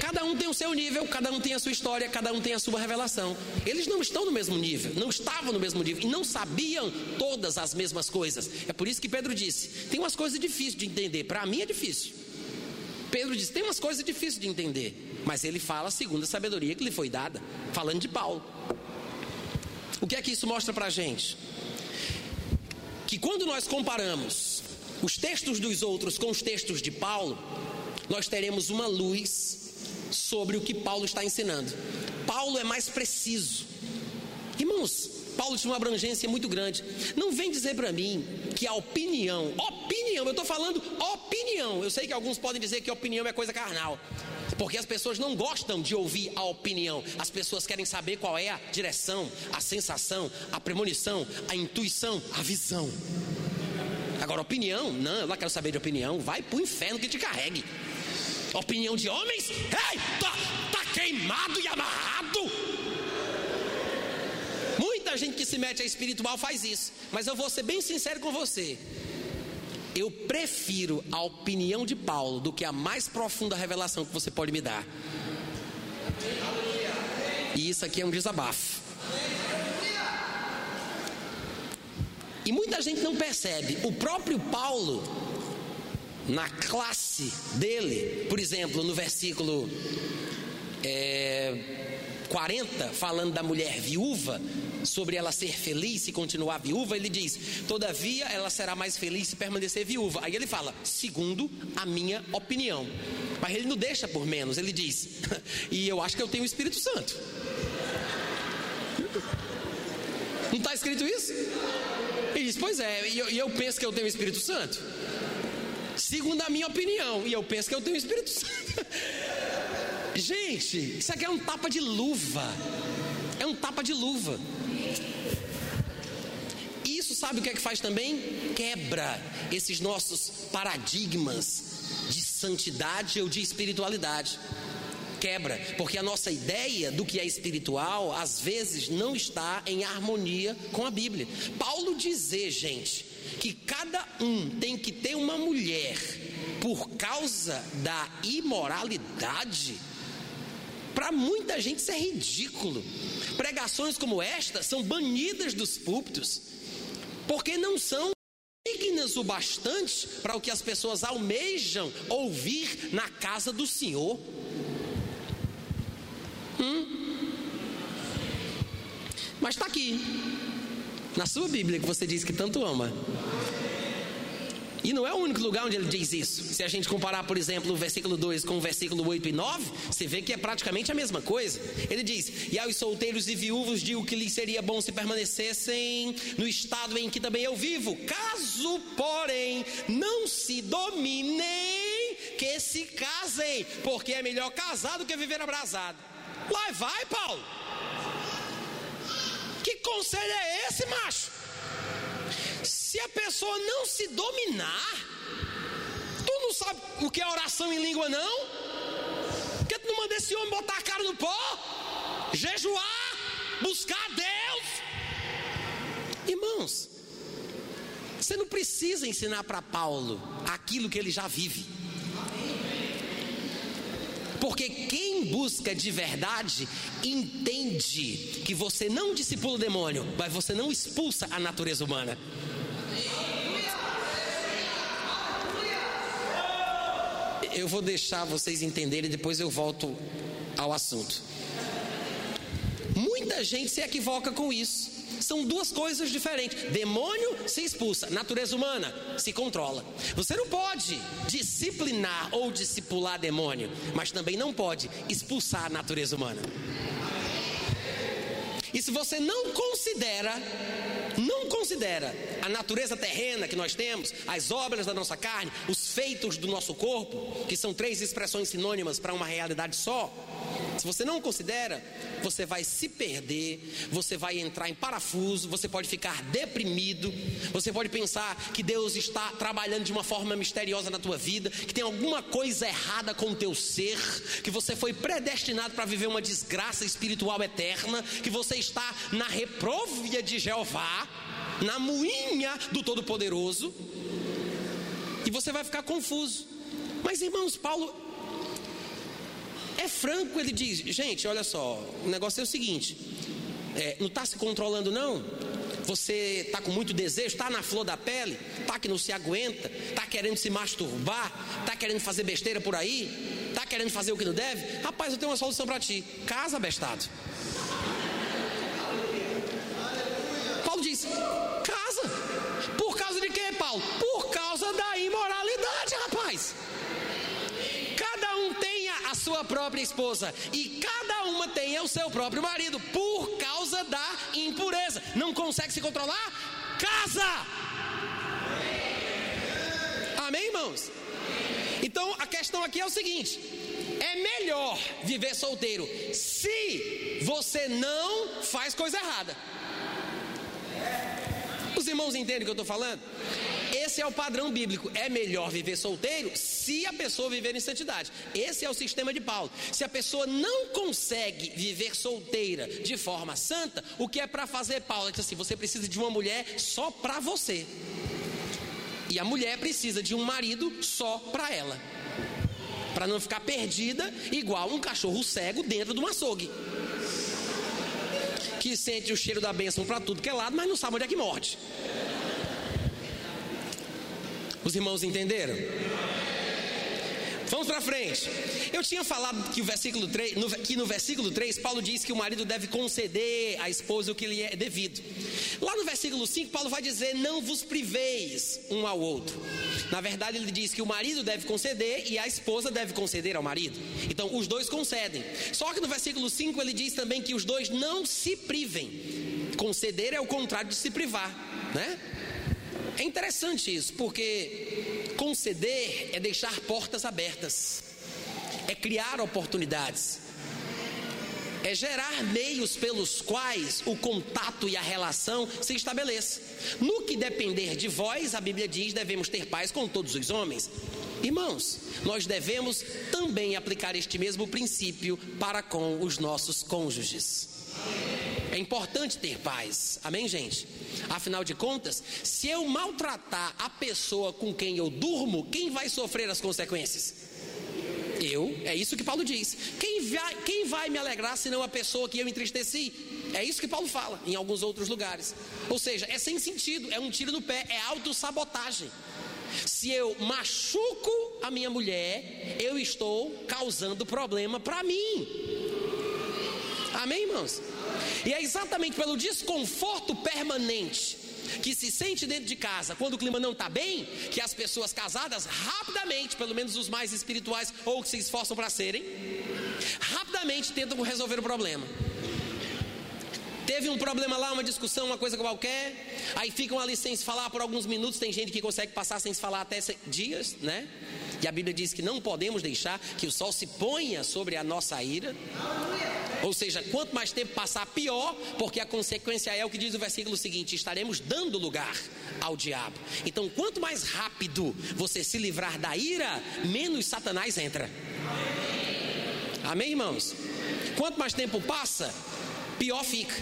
Cada um tem o seu nível, cada um tem a sua história, cada um tem a sua revelação. Eles não estão no mesmo nível, não estavam no mesmo nível e não sabiam todas as mesmas coisas. É por isso que Pedro disse: tem umas coisas difíceis de entender. Para mim é difícil. Pedro disse: tem umas coisas difíceis de entender. Mas ele fala segundo a sabedoria que lhe foi dada, falando de Paulo. O que é que isso mostra para a gente? Que quando nós comparamos os textos dos outros com os textos de Paulo, nós teremos uma luz sobre o que Paulo está ensinando. Paulo é mais preciso. Irmãos, Paulo tinha uma abrangência muito grande. Não vem dizer para mim que a opinião, opinião, eu estou falando opinião. Eu sei que alguns podem dizer que opinião é coisa carnal. Porque as pessoas não gostam de ouvir a opinião, as pessoas querem saber qual é a direção, a sensação, a premonição, a intuição, a visão. Agora, opinião, não, eu não quero saber de opinião, vai pro inferno que te carregue. Opinião de homens, ei, tá, tá queimado e amarrado. Muita gente que se mete a espiritual faz isso, mas eu vou ser bem sincero com você. Eu prefiro a opinião de Paulo do que a mais profunda revelação que você pode me dar. E isso aqui é um desabafo. E muita gente não percebe. O próprio Paulo na classe dele, por exemplo, no versículo é, 40, falando da mulher viúva, sobre ela ser feliz e continuar viúva, ele diz: Todavia ela será mais feliz se permanecer viúva. Aí ele fala, segundo a minha opinião. Mas ele não deixa por menos, ele diz: E eu acho que eu tenho o Espírito Santo. Não está escrito isso? Ele diz: Pois é, e eu, eu penso que eu tenho o Espírito Santo segundo a minha opinião. E eu penso que eu tenho o Espírito Santo. Gente, isso aqui é um tapa de luva. Um tapa de luva. Isso sabe o que é que faz também? Quebra esses nossos paradigmas de santidade ou de espiritualidade. Quebra, porque a nossa ideia do que é espiritual às vezes não está em harmonia com a Bíblia. Paulo dizer, gente, que cada um tem que ter uma mulher por causa da imoralidade, para muita gente isso é ridículo. Pregações como esta são banidas dos púlpitos, porque não são dignas o bastante para o que as pessoas almejam ouvir na casa do Senhor. Hum? Mas está aqui, na sua Bíblia, que você diz que tanto ama. E não é o único lugar onde ele diz isso. Se a gente comparar, por exemplo, o versículo 2 com o versículo 8 e 9, você vê que é praticamente a mesma coisa. Ele diz: E aos solteiros e viúvos digo que lhes seria bom se permanecessem no estado em que também eu vivo. Caso, porém, não se dominem, que se casem, porque é melhor casar do que viver abrasado. Lá vai, Paulo. Que conselho é esse, macho? Se a pessoa não se dominar, tu não sabe o que é oração em língua, não? Porque tu não manda esse homem botar a cara no pó, jejuar, buscar Deus. Irmãos, você não precisa ensinar para Paulo aquilo que ele já vive. Porque quem busca de verdade entende que você não discipula o demônio, mas você não expulsa a natureza humana. Eu vou deixar vocês entenderem, depois eu volto ao assunto. Muita gente se equivoca com isso. São duas coisas diferentes. Demônio se expulsa, natureza humana se controla. Você não pode disciplinar ou discipular demônio, mas também não pode expulsar a natureza humana. E se você não considera, não considera a natureza terrena que nós temos, as obras da nossa carne, os feitos do nosso corpo, que são três expressões sinônimas para uma realidade só, se você não considera, você vai se perder, você vai entrar em parafuso, você pode ficar deprimido, você pode pensar que Deus está trabalhando de uma forma misteriosa na tua vida, que tem alguma coisa errada com o teu ser, que você foi predestinado para viver uma desgraça espiritual eterna, que você está na repróvia de Jeová, na moinha do Todo-Poderoso, e você vai ficar confuso. Mas irmãos, Paulo é franco, ele diz: gente, olha só, o negócio é o seguinte: é, não está se controlando, não. Você está com muito desejo, está na flor da pele, está que não se aguenta, está querendo se masturbar, está querendo fazer besteira por aí, está querendo fazer o que não deve. Rapaz, eu tenho uma solução para ti: casa, bestado. Paulo diz: casa. Por causa de quê, Paulo? Por causa da imoralidade, rapaz a sua própria esposa e cada uma tenha o seu próprio marido por causa da impureza. Não consegue se controlar? Casa! Amém, irmãos? Então a questão aqui é o seguinte: é melhor viver solteiro se você não faz coisa errada. Os irmãos entendem o que eu estou falando? Esse é o padrão bíblico. É melhor viver solteiro se a pessoa viver em santidade. Esse é o sistema de Paulo. Se a pessoa não consegue viver solteira de forma santa, o que é para fazer, Paulo? É que assim, você precisa de uma mulher só para você. E a mulher precisa de um marido só para ela. Para não ficar perdida igual um cachorro cego dentro de um açougue que sente o cheiro da bênção para tudo que é lado, mas não sabe onde é que morde. Os irmãos entenderam? Vamos para frente. Eu tinha falado que, o versículo 3, no, que no versículo 3, Paulo diz que o marido deve conceder à esposa o que lhe é devido. Lá no versículo 5, Paulo vai dizer: Não vos priveis um ao outro. Na verdade, ele diz que o marido deve conceder e a esposa deve conceder ao marido. Então, os dois concedem. Só que no versículo 5 ele diz também que os dois não se privem. Conceder é o contrário de se privar, né? É interessante isso, porque conceder é deixar portas abertas, é criar oportunidades. é gerar meios pelos quais o contato e a relação se estabeleça. No que depender de vós, a Bíblia diz, devemos ter paz com todos os homens. Irmãos, nós devemos também aplicar este mesmo princípio para com os nossos cônjuges. É importante ter paz, amém, gente? Afinal de contas, se eu maltratar a pessoa com quem eu durmo, quem vai sofrer as consequências? Eu, é isso que Paulo diz. Quem vai, quem vai me alegrar senão a pessoa que eu entristeci? É isso que Paulo fala em alguns outros lugares. Ou seja, é sem sentido, é um tiro no pé, é autossabotagem. Se eu machuco a minha mulher, eu estou causando problema para mim. Amém, irmãos? E é exatamente pelo desconforto permanente que se sente dentro de casa quando o clima não está bem, que as pessoas casadas rapidamente, pelo menos os mais espirituais ou que se esforçam para serem, rapidamente tentam resolver o problema. Teve um problema lá, uma discussão, uma coisa qualquer, aí ficam ali sem se falar por alguns minutos. Tem gente que consegue passar sem se falar até dias, né? E a Bíblia diz que não podemos deixar que o sol se ponha sobre a nossa ira. Ou seja, quanto mais tempo passar, pior, porque a consequência é o que diz o versículo seguinte: estaremos dando lugar ao diabo. Então, quanto mais rápido você se livrar da ira, menos Satanás entra. Amém, irmãos? Quanto mais tempo passa, pior fica.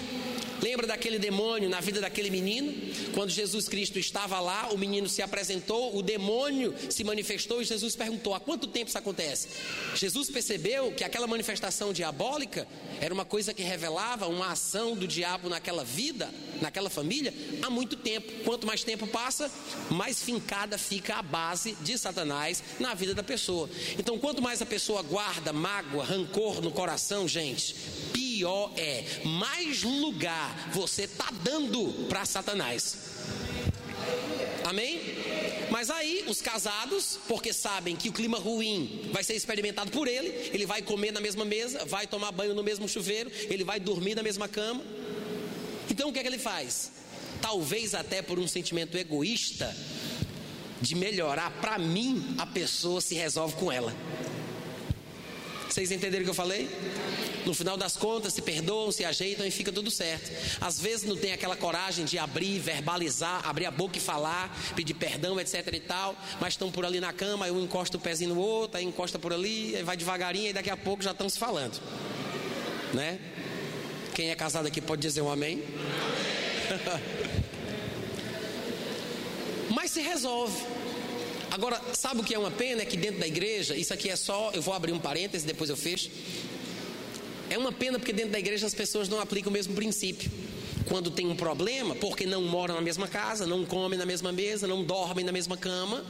Lembra daquele demônio na vida daquele menino? Quando Jesus Cristo estava lá, o menino se apresentou, o demônio se manifestou e Jesus perguntou: há quanto tempo isso acontece? Jesus percebeu que aquela manifestação diabólica era uma coisa que revelava uma ação do diabo naquela vida, naquela família, há muito tempo. Quanto mais tempo passa, mais fincada fica a base de Satanás na vida da pessoa. Então, quanto mais a pessoa guarda mágoa, rancor no coração, gente, pior é, mais lugar você está dando para Satanás. Amém? Mas aí os casados, porque sabem que o clima ruim vai ser experimentado por ele, ele vai comer na mesma mesa, vai tomar banho no mesmo chuveiro, ele vai dormir na mesma cama. Então o que é que ele faz? Talvez até por um sentimento egoísta de melhorar para mim, a pessoa se resolve com ela. Vocês entenderam o que eu falei? No final das contas, se perdoam, se ajeitam e fica tudo certo. Às vezes não tem aquela coragem de abrir, verbalizar, abrir a boca e falar, pedir perdão, etc e tal, mas estão por ali na cama, aí um encosta o pezinho no outro, aí encosta por ali, aí vai devagarinho e daqui a pouco já estão se falando. Né? Quem é casado aqui pode dizer um amém? mas se resolve. Agora, sabe o que é uma pena? É que dentro da igreja, isso aqui é só, eu vou abrir um parêntese, depois eu fecho. É uma pena porque dentro da igreja as pessoas não aplicam o mesmo princípio. Quando tem um problema, porque não moram na mesma casa, não comem na mesma mesa, não dormem na mesma cama,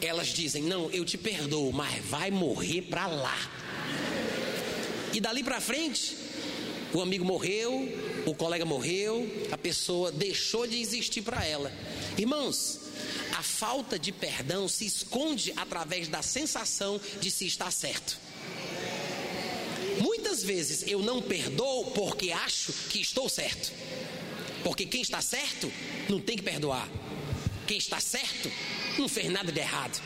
elas dizem: Não, eu te perdoo, mas vai morrer para lá. E dali para frente, o amigo morreu, o colega morreu, a pessoa deixou de existir para ela. Irmãos, a falta de perdão se esconde através da sensação de se estar certo. Muitas vezes eu não perdoo porque acho que estou certo. Porque quem está certo não tem que perdoar. Quem está certo não fez nada de errado.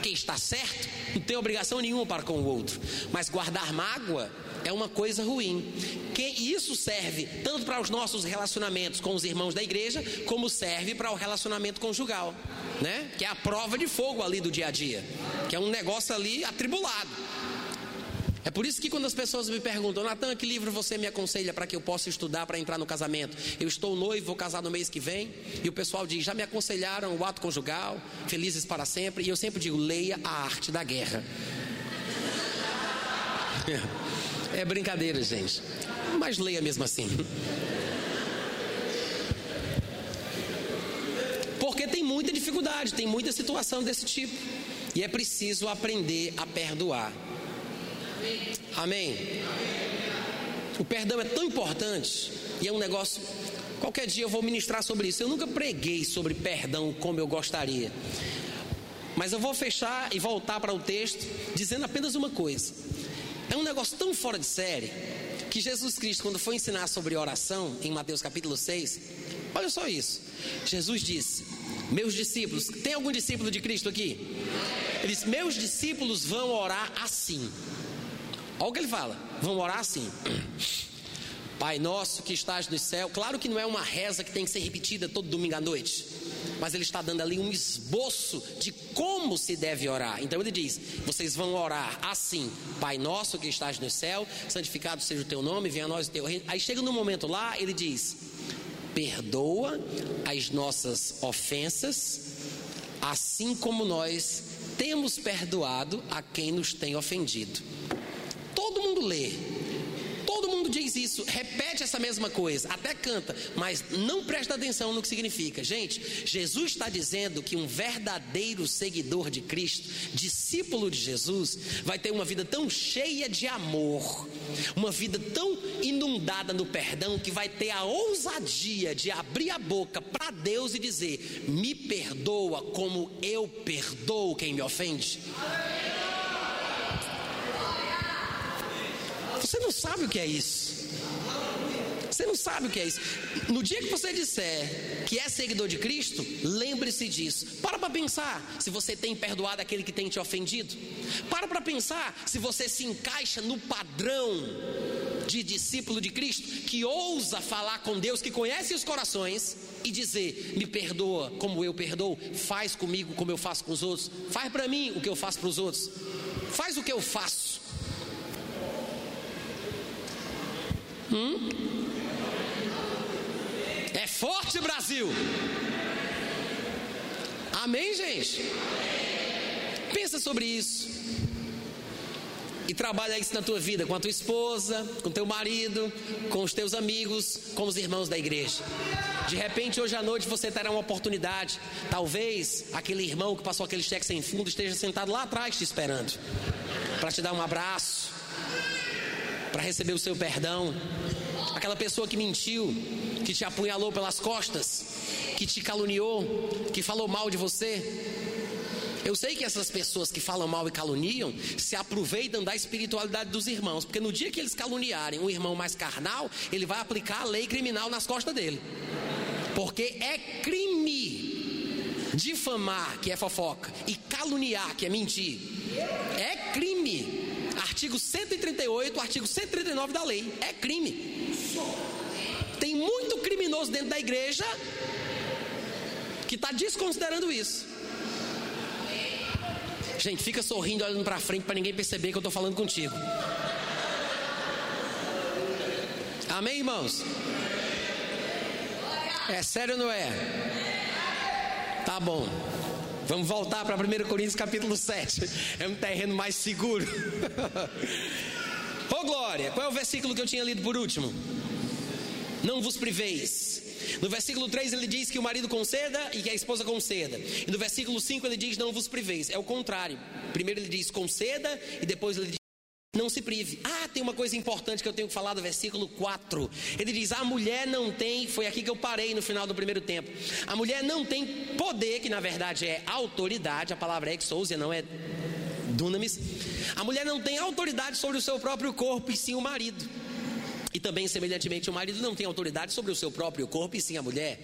Quem está certo não tem obrigação nenhuma para com o outro. Mas guardar mágoa é uma coisa ruim. Que isso serve tanto para os nossos relacionamentos com os irmãos da igreja, como serve para o relacionamento conjugal, né? Que é a prova de fogo ali do dia a dia, que é um negócio ali atribulado. É por isso que quando as pessoas me perguntam, Natan, que livro você me aconselha para que eu possa estudar para entrar no casamento? Eu estou noivo, vou casar no mês que vem, e o pessoal diz, já me aconselharam o ato conjugal, felizes para sempre, e eu sempre digo, leia a arte da guerra. É brincadeira, gente, mas leia mesmo assim. Porque tem muita dificuldade, tem muita situação desse tipo, e é preciso aprender a perdoar. Amém? O perdão é tão importante e é um negócio. Qualquer dia eu vou ministrar sobre isso. Eu nunca preguei sobre perdão como eu gostaria. Mas eu vou fechar e voltar para o texto dizendo apenas uma coisa. É um negócio tão fora de série que Jesus Cristo, quando foi ensinar sobre oração, em Mateus capítulo 6, olha só isso. Jesus disse: Meus discípulos, tem algum discípulo de Cristo aqui? Ele disse: Meus discípulos vão orar assim. Olha o que ele fala. Vamos orar assim. Pai nosso que estás no céu. Claro que não é uma reza que tem que ser repetida todo domingo à noite. Mas ele está dando ali um esboço de como se deve orar. Então ele diz: Vocês vão orar assim, Pai nosso que estás no céu, santificado seja o teu nome, venha a nós o teu reino. Aí chega no momento lá, ele diz: Perdoa as nossas ofensas, assim como nós temos perdoado a quem nos tem ofendido. Todo mundo lê, todo mundo diz isso, repete essa mesma coisa, até canta, mas não presta atenção no que significa. Gente, Jesus está dizendo que um verdadeiro seguidor de Cristo, discípulo de Jesus, vai ter uma vida tão cheia de amor, uma vida tão inundada no perdão, que vai ter a ousadia de abrir a boca para Deus e dizer: Me perdoa como eu perdoo quem me ofende. Você não sabe o que é isso. Você não sabe o que é isso. No dia que você disser que é seguidor de Cristo, lembre-se disso. Para para pensar se você tem perdoado aquele que tem te ofendido. Para para pensar se você se encaixa no padrão de discípulo de Cristo que ousa falar com Deus, que conhece os corações e dizer: Me perdoa como eu perdoo, faz comigo como eu faço com os outros, faz para mim o que eu faço para os outros, faz o que eu faço. Hum? É forte, Brasil. Amém, gente? Pensa sobre isso. E trabalha isso na tua vida, com a tua esposa, com teu marido, com os teus amigos, com os irmãos da igreja. De repente, hoje à noite você terá uma oportunidade. Talvez aquele irmão que passou aquele cheque sem fundo esteja sentado lá atrás te esperando para te dar um abraço, para receber o seu perdão. Aquela pessoa que mentiu, que te apunhalou pelas costas, que te caluniou, que falou mal de você. Eu sei que essas pessoas que falam mal e caluniam se aproveitam da espiritualidade dos irmãos, porque no dia que eles caluniarem um irmão mais carnal, ele vai aplicar a lei criminal nas costas dele. Porque é crime difamar, que é fofoca, e caluniar, que é mentir. É crime. Artigo 138, artigo 139 da lei. É crime. Tem muito criminoso dentro da igreja que está desconsiderando isso. Gente, fica sorrindo olhando para frente para ninguém perceber que eu estou falando contigo. Amém, irmãos? É sério ou não é? Tá bom. Vamos voltar para 1 Coríntios capítulo 7. É um terreno mais seguro. Ô oh, glória, qual é o versículo que eu tinha lido por último? Não vos priveis. No versículo 3 ele diz que o marido conceda e que a esposa conceda. E no versículo 5 ele diz não vos priveis. É o contrário. Primeiro ele diz conceda e depois ele não se prive. Ah, tem uma coisa importante que eu tenho que falar do versículo 4. Ele diz: A mulher não tem, foi aqui que eu parei no final do primeiro tempo. A mulher não tem poder, que na verdade é autoridade, a palavra é exousia, não é dunamis. A mulher não tem autoridade sobre o seu próprio corpo, e sim o marido. E também, semelhantemente, o marido não tem autoridade sobre o seu próprio corpo, e sim a mulher.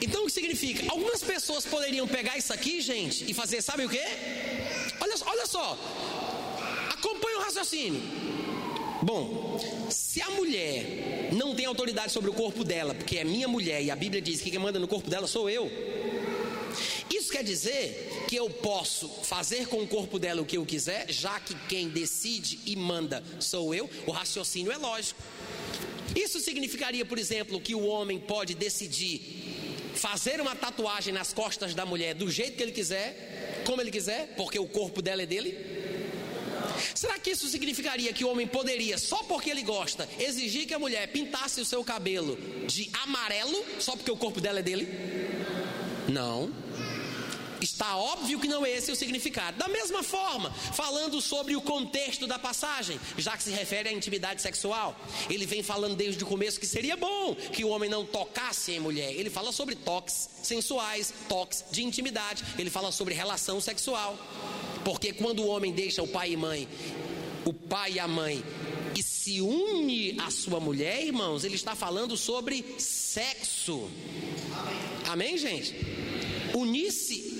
Então o que significa? Algumas pessoas poderiam pegar isso aqui, gente, e fazer, sabe o que? Olha, olha só, acompanha o raciocínio. Bom, se a mulher não tem autoridade sobre o corpo dela, porque é minha mulher e a Bíblia diz que quem manda no corpo dela sou eu. Isso quer dizer que eu posso fazer com o corpo dela o que eu quiser, já que quem decide e manda sou eu. O raciocínio é lógico. Isso significaria, por exemplo, que o homem pode decidir fazer uma tatuagem nas costas da mulher do jeito que ele quiser, como ele quiser, porque o corpo dela é dele? Será que isso significaria que o homem poderia, só porque ele gosta, exigir que a mulher pintasse o seu cabelo de amarelo, só porque o corpo dela é dele? Não. Está óbvio que não é esse o significado. Da mesma forma, falando sobre o contexto da passagem, já que se refere à intimidade sexual, ele vem falando desde o começo que seria bom que o homem não tocasse em mulher. Ele fala sobre toques sensuais, toques de intimidade, ele fala sobre relação sexual. Porque quando o homem deixa o pai e mãe, o pai e a mãe e se une à sua mulher, irmãos, ele está falando sobre sexo. Amém, gente? Unir-se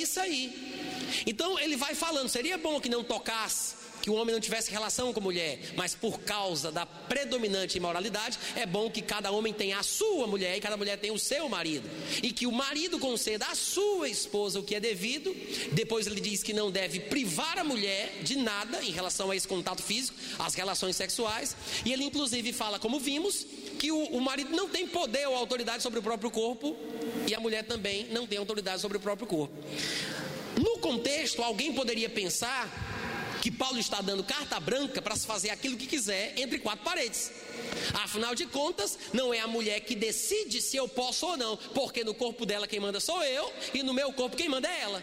isso aí. Então ele vai falando: seria bom que não tocasse que o homem não tivesse relação com a mulher, mas por causa da predominante imoralidade, é bom que cada homem tenha a sua mulher e cada mulher tenha o seu marido. E que o marido conceda à sua esposa o que é devido. Depois ele diz que não deve privar a mulher de nada em relação a esse contato físico, as relações sexuais. E ele, inclusive, fala, como vimos, que o, o marido não tem poder ou autoridade sobre o próprio corpo e a mulher também não tem autoridade sobre o próprio corpo. No contexto, alguém poderia pensar que Paulo está dando carta branca para se fazer aquilo que quiser entre quatro paredes. Afinal de contas, não é a mulher que decide se eu posso ou não, porque no corpo dela quem manda sou eu e no meu corpo quem manda é ela.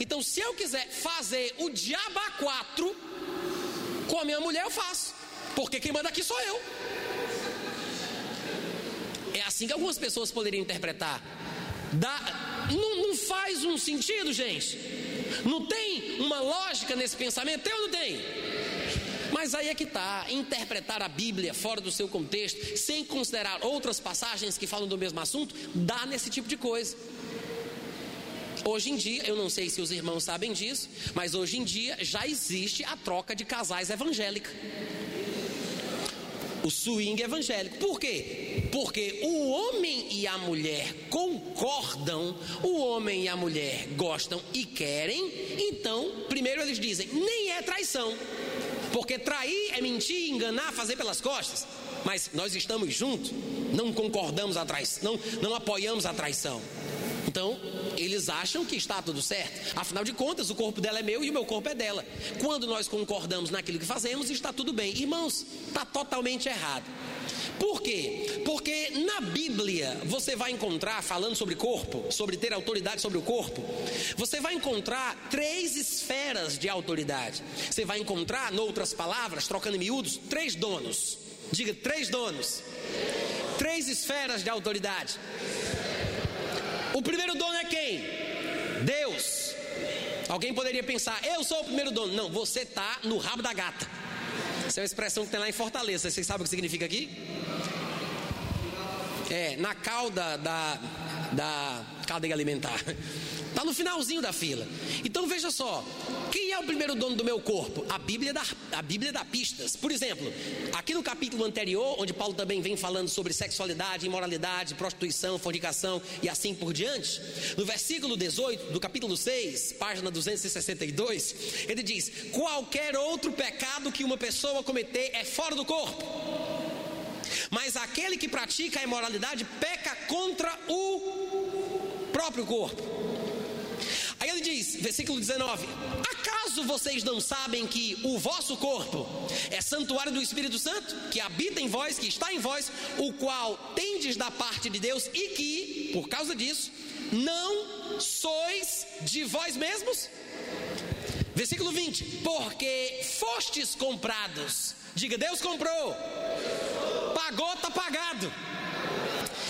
Então, se eu quiser fazer o diabo a quatro com a minha mulher, eu faço, porque quem manda aqui sou eu. Assim que algumas pessoas poderiam interpretar. Dá, não, não faz um sentido, gente. Não tem uma lógica nesse pensamento? Tem ou não tem? Mas aí é que está, interpretar a Bíblia fora do seu contexto, sem considerar outras passagens que falam do mesmo assunto, dá nesse tipo de coisa. Hoje em dia, eu não sei se os irmãos sabem disso, mas hoje em dia já existe a troca de casais evangélica o swing evangélico. Por quê? Porque o homem e a mulher concordam, o homem e a mulher gostam e querem, então, primeiro eles dizem, nem é traição. Porque trair é mentir, enganar, fazer pelas costas. Mas nós estamos juntos, não concordamos a traição, não, não apoiamos a traição. Então, eles acham que está tudo certo. Afinal de contas, o corpo dela é meu e o meu corpo é dela. Quando nós concordamos naquilo que fazemos, está tudo bem. Irmãos, está totalmente errado. Por quê? Porque na Bíblia você vai encontrar, falando sobre corpo, sobre ter autoridade sobre o corpo, você vai encontrar três esferas de autoridade. Você vai encontrar, noutras palavras, trocando em miúdos, três donos. Diga, três donos. Três esferas de autoridade. O primeiro dono é quem? Deus. Alguém poderia pensar, eu sou o primeiro dono. Não, você está no rabo da gata. Essa é uma expressão que tem lá em Fortaleza. Vocês sabem o que significa aqui? É, na cauda da, da cadeia alimentar. Está no finalzinho da fila. Então veja só: quem é o primeiro dono do meu corpo? A Bíblia, dá, a Bíblia dá pistas. Por exemplo, aqui no capítulo anterior, onde Paulo também vem falando sobre sexualidade, imoralidade, prostituição, fornicação e assim por diante, no versículo 18 do capítulo 6, página 262, ele diz: qualquer outro pecado que uma pessoa cometer é fora do corpo. Mas aquele que pratica a imoralidade peca contra o próprio corpo. Versículo 19: Acaso vocês não sabem que o vosso corpo é santuário do Espírito Santo, que habita em vós, que está em vós, o qual tendes da parte de Deus e que, por causa disso, não sois de vós mesmos? Versículo 20: Porque fostes comprados, diga Deus comprou, pagou, está pagado.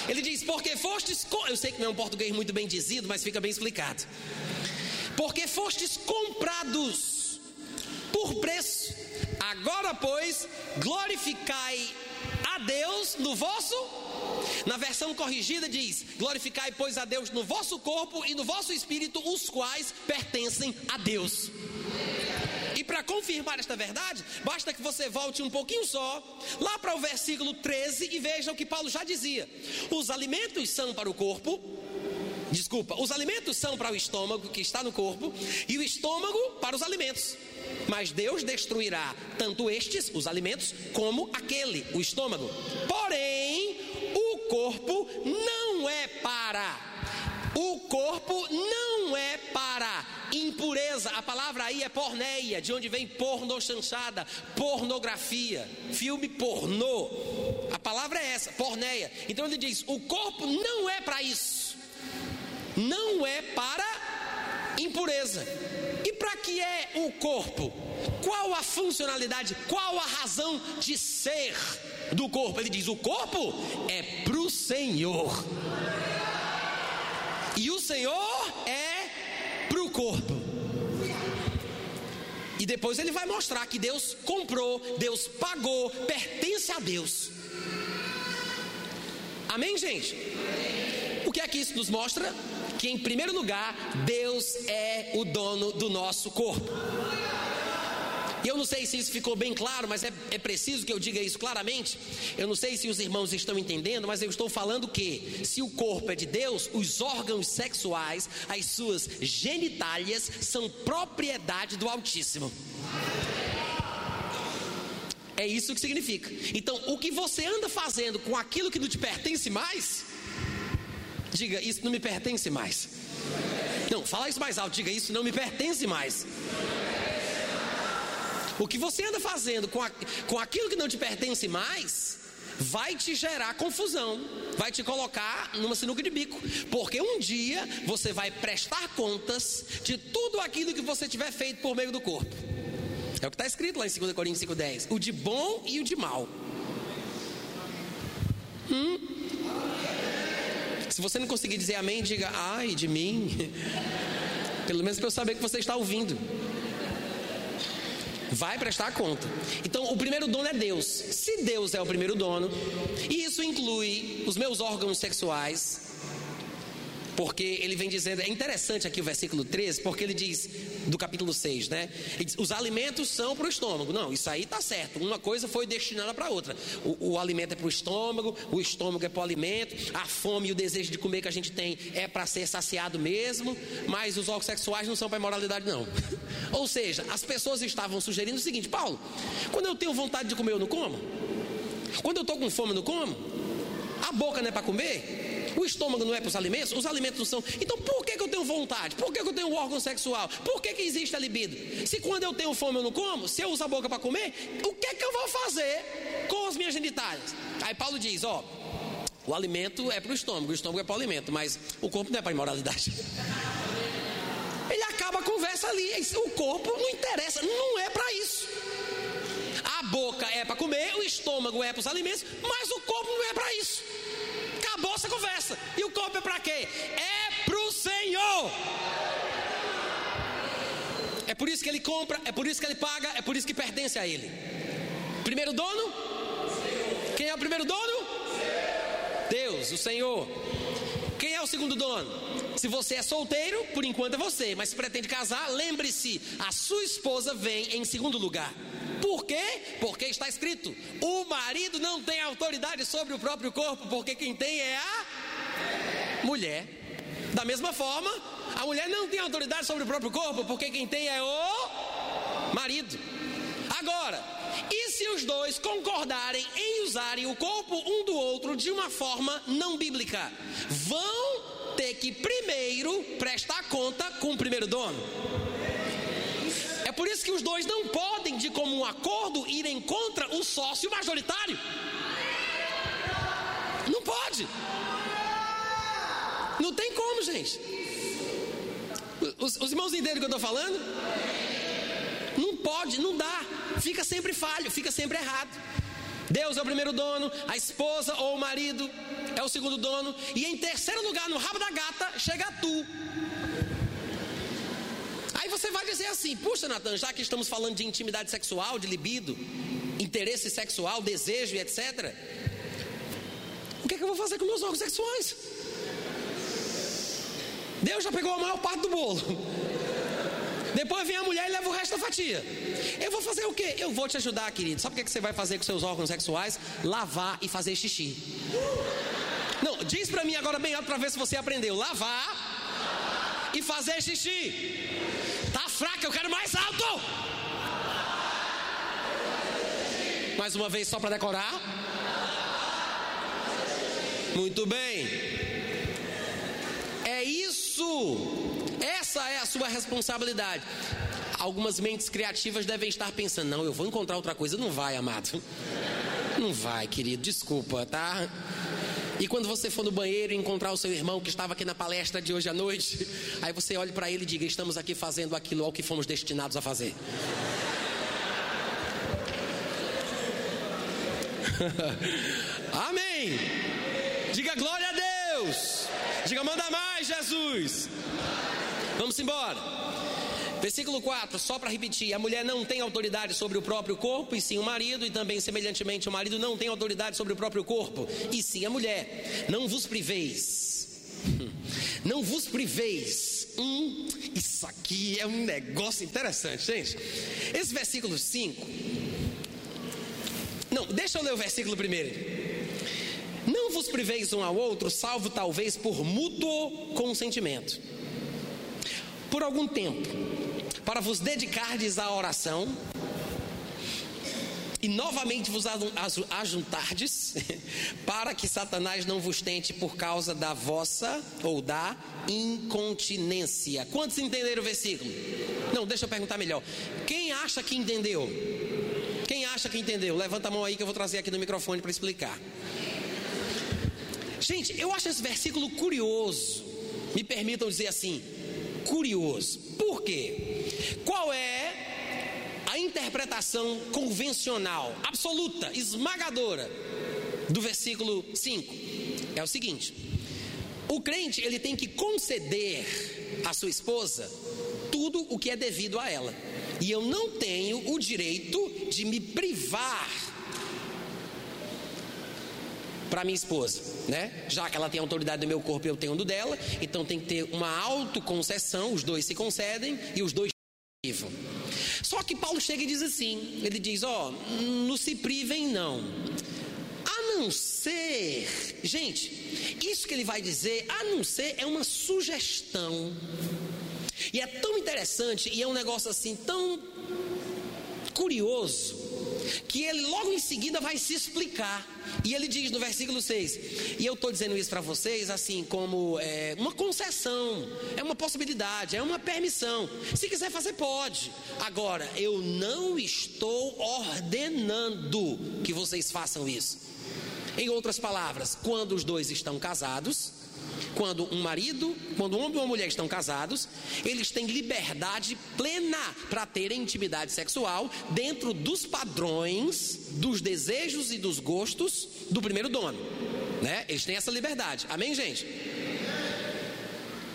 Ele diz: Porque fostes. Eu sei que não é um português muito bem dizido, mas fica bem explicado porque fostes comprados por preço. Agora, pois, glorificai a Deus no vosso. Na versão corrigida diz: glorificai, pois, a Deus no vosso corpo e no vosso espírito, os quais pertencem a Deus. E para confirmar esta verdade, basta que você volte um pouquinho só, lá para o versículo 13 e veja o que Paulo já dizia: os alimentos são para o corpo, Desculpa, os alimentos são para o estômago que está no corpo e o estômago para os alimentos. Mas Deus destruirá tanto estes, os alimentos, como aquele, o estômago. Porém, o corpo não é para. O corpo não é para impureza. A palavra aí é porneia, de onde vem porno chanchada, pornografia, filme pornô. A palavra é essa, porneia. Então ele diz: o corpo não é para isso não é para impureza. E para que é o corpo? Qual a funcionalidade? Qual a razão de ser do corpo? Ele diz: o corpo é para o Senhor. E o Senhor é para o corpo. E depois ele vai mostrar que Deus comprou, Deus pagou, pertence a Deus. Amém, gente? O que é que isso nos mostra? Que em primeiro lugar, Deus é o dono do nosso corpo. E eu não sei se isso ficou bem claro, mas é, é, preciso que eu diga isso claramente. Eu não sei se os irmãos estão entendendo, mas eu estou falando que, se o corpo é de Deus, os órgãos sexuais, as suas genitálias, são propriedade do Altíssimo. É isso que significa. Então, o que você anda fazendo com aquilo que não te pertence mais, diga, isso não me pertence mais. Não, fala isso mais alto, diga, isso não me pertence mais. O que você anda fazendo com, a, com aquilo que não te pertence mais, vai te gerar confusão, vai te colocar numa sinuca de bico, porque um dia você vai prestar contas de tudo aquilo que você tiver feito por meio do corpo. É o que está escrito lá em 2 Coríntios 5,10: o de bom e o de mal. Hum? Se você não conseguir dizer amém, diga ai de mim. Pelo menos para eu saber que você está ouvindo. Vai prestar conta. Então, o primeiro dono é Deus. Se Deus é o primeiro dono, e isso inclui os meus órgãos sexuais, porque ele vem dizendo, é interessante aqui o versículo 13, porque ele diz, do capítulo 6, né? Diz, os alimentos são para o estômago. Não, isso aí está certo. Uma coisa foi destinada para outra. O, o, alimento é para o estômago, o estômago é para o alimento, a fome e o desejo de comer que a gente tem é para ser saciado mesmo, mas os órgãos sexuais não são para imoralidade, não. Ou seja, as pessoas estavam sugerindo o seguinte: Paulo, quando eu tenho vontade de comer, eu não como? Quando eu estou com fome, eu não como? A boca não é para comer? O estômago não é para os alimentos? Os alimentos não são. Então por que, que eu tenho vontade? Por que, que eu tenho um órgão sexual? Por que, que existe a libido? Se quando eu tenho fome eu não como, se eu uso a boca para comer, o que, que eu vou fazer com as minhas genitálias? Aí Paulo diz: ó, o alimento é para o estômago, o estômago é para o alimento, mas o corpo não é para imoralidade. Ele acaba a conversa ali. O corpo não interessa, não é para isso. A boca é para comer, o estômago é para os alimentos, mas o corpo não é para isso acabou essa conversa. E o corpo é para quê? É para o Senhor. É por isso que ele compra, é por isso que ele paga, é por isso que pertence a ele. Primeiro dono? Quem é o primeiro dono? Deus, o Senhor. Quem é o segundo dono? Se você é solteiro, por enquanto é você, mas se pretende casar, lembre-se, a sua esposa vem em segundo lugar. Por quê? Porque está escrito: o marido não tem autoridade sobre o próprio corpo, porque quem tem é a mulher. Da mesma forma, a mulher não tem autoridade sobre o próprio corpo, porque quem tem é o marido. Agora, e se os dois concordarem em usarem o corpo um do outro de uma forma não bíblica? Vão ter que primeiro prestar conta com o primeiro dono. É por isso que os dois não podem, de comum acordo, irem contra o sócio majoritário. Não pode. Não tem como, gente. Os, os irmãos entendem o que eu estou falando? Não pode, não dá. Fica sempre falho, fica sempre errado. Deus é o primeiro dono, a esposa ou o marido é o segundo dono, e em terceiro lugar, no rabo da gata, chega tu você vai dizer assim: puxa, Natan, já que estamos falando de intimidade sexual, de libido, interesse sexual, desejo e etc., o que é que eu vou fazer com meus órgãos sexuais? Deus já pegou a maior parte do bolo. Depois vem a mulher e leva o resto da fatia. Eu vou fazer o quê? Eu vou te ajudar, querido. Sabe o que, você vai fazer com seus órgãos sexuais? Lavar e fazer xixi. Não, diz para mim agora bem alto para ver se você aprendeu. Lavar e fazer xixi. Tá fraca, eu quero mais alto. Mais uma vez só para decorar. Muito bem. É isso. Responsabilidade. Algumas mentes criativas devem estar pensando: não, eu vou encontrar outra coisa. Não vai, amado. Não vai, querido. Desculpa, tá? E quando você for no banheiro e encontrar o seu irmão que estava aqui na palestra de hoje à noite, aí você olhe para ele e diga: Estamos aqui fazendo aquilo ao que fomos destinados a fazer. Amém. Diga glória a Deus. Diga manda mais, Jesus. Vamos embora. Versículo 4, só para repetir: a mulher não tem autoridade sobre o próprio corpo, e sim o marido, e também, semelhantemente, o marido não tem autoridade sobre o próprio corpo, e sim a mulher. Não vos priveis. Não vos priveis. Hum, isso aqui é um negócio interessante, gente. Esse versículo 5. Não, deixa eu ler o versículo primeiro. Não vos priveis um ao outro, salvo talvez por mútuo consentimento. Por algum tempo, para vos dedicardes à oração e novamente vos ajuntardes, para que Satanás não vos tente por causa da vossa ou da incontinência. Quantos entenderam o versículo? Não, deixa eu perguntar melhor. Quem acha que entendeu? Quem acha que entendeu? Levanta a mão aí que eu vou trazer aqui no microfone para explicar. Gente, eu acho esse versículo curioso. Me permitam dizer assim, curioso. Por quê? Qual é a interpretação convencional, absoluta, esmagadora do versículo 5 é o seguinte: o crente ele tem que conceder à sua esposa tudo o que é devido a ela. E eu não tenho o direito de me privar para minha esposa, né? Já que ela tem autoridade no meu corpo e eu tenho do dela, então tem que ter uma autoconcessão, os dois se concedem e os dois vivam. Só que Paulo chega e diz assim: ele diz, ó, oh, não se privem não. A não ser, gente, isso que ele vai dizer, a não ser é uma sugestão. E é tão interessante e é um negócio assim tão curioso que ele logo em seguida vai se explicar. E ele diz no versículo 6: E eu estou dizendo isso para vocês assim, como é, uma concessão, é uma possibilidade, é uma permissão. Se quiser fazer, pode. Agora, eu não estou ordenando que vocês façam isso. Em outras palavras, quando os dois estão casados, quando um marido, quando um homem e uma mulher estão casados, eles têm liberdade plena para terem intimidade sexual dentro dos padrões, dos desejos e dos gostos do primeiro dono. Né? Eles têm essa liberdade. Amém, gente?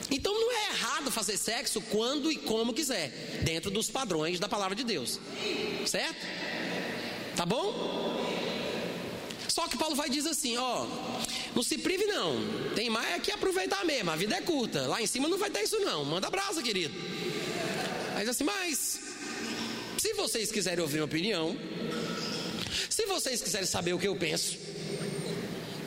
Então não é errado fazer sexo quando e como quiser, dentro dos padrões da palavra de Deus. Certo? Tá bom? Só que Paulo vai dizer assim, ó, não se prive não, tem mais é que aproveitar mesmo, a vida é curta, lá em cima não vai ter isso não, manda brasa querido. Mas assim, mas, se vocês quiserem ouvir minha opinião, se vocês quiserem saber o que eu penso,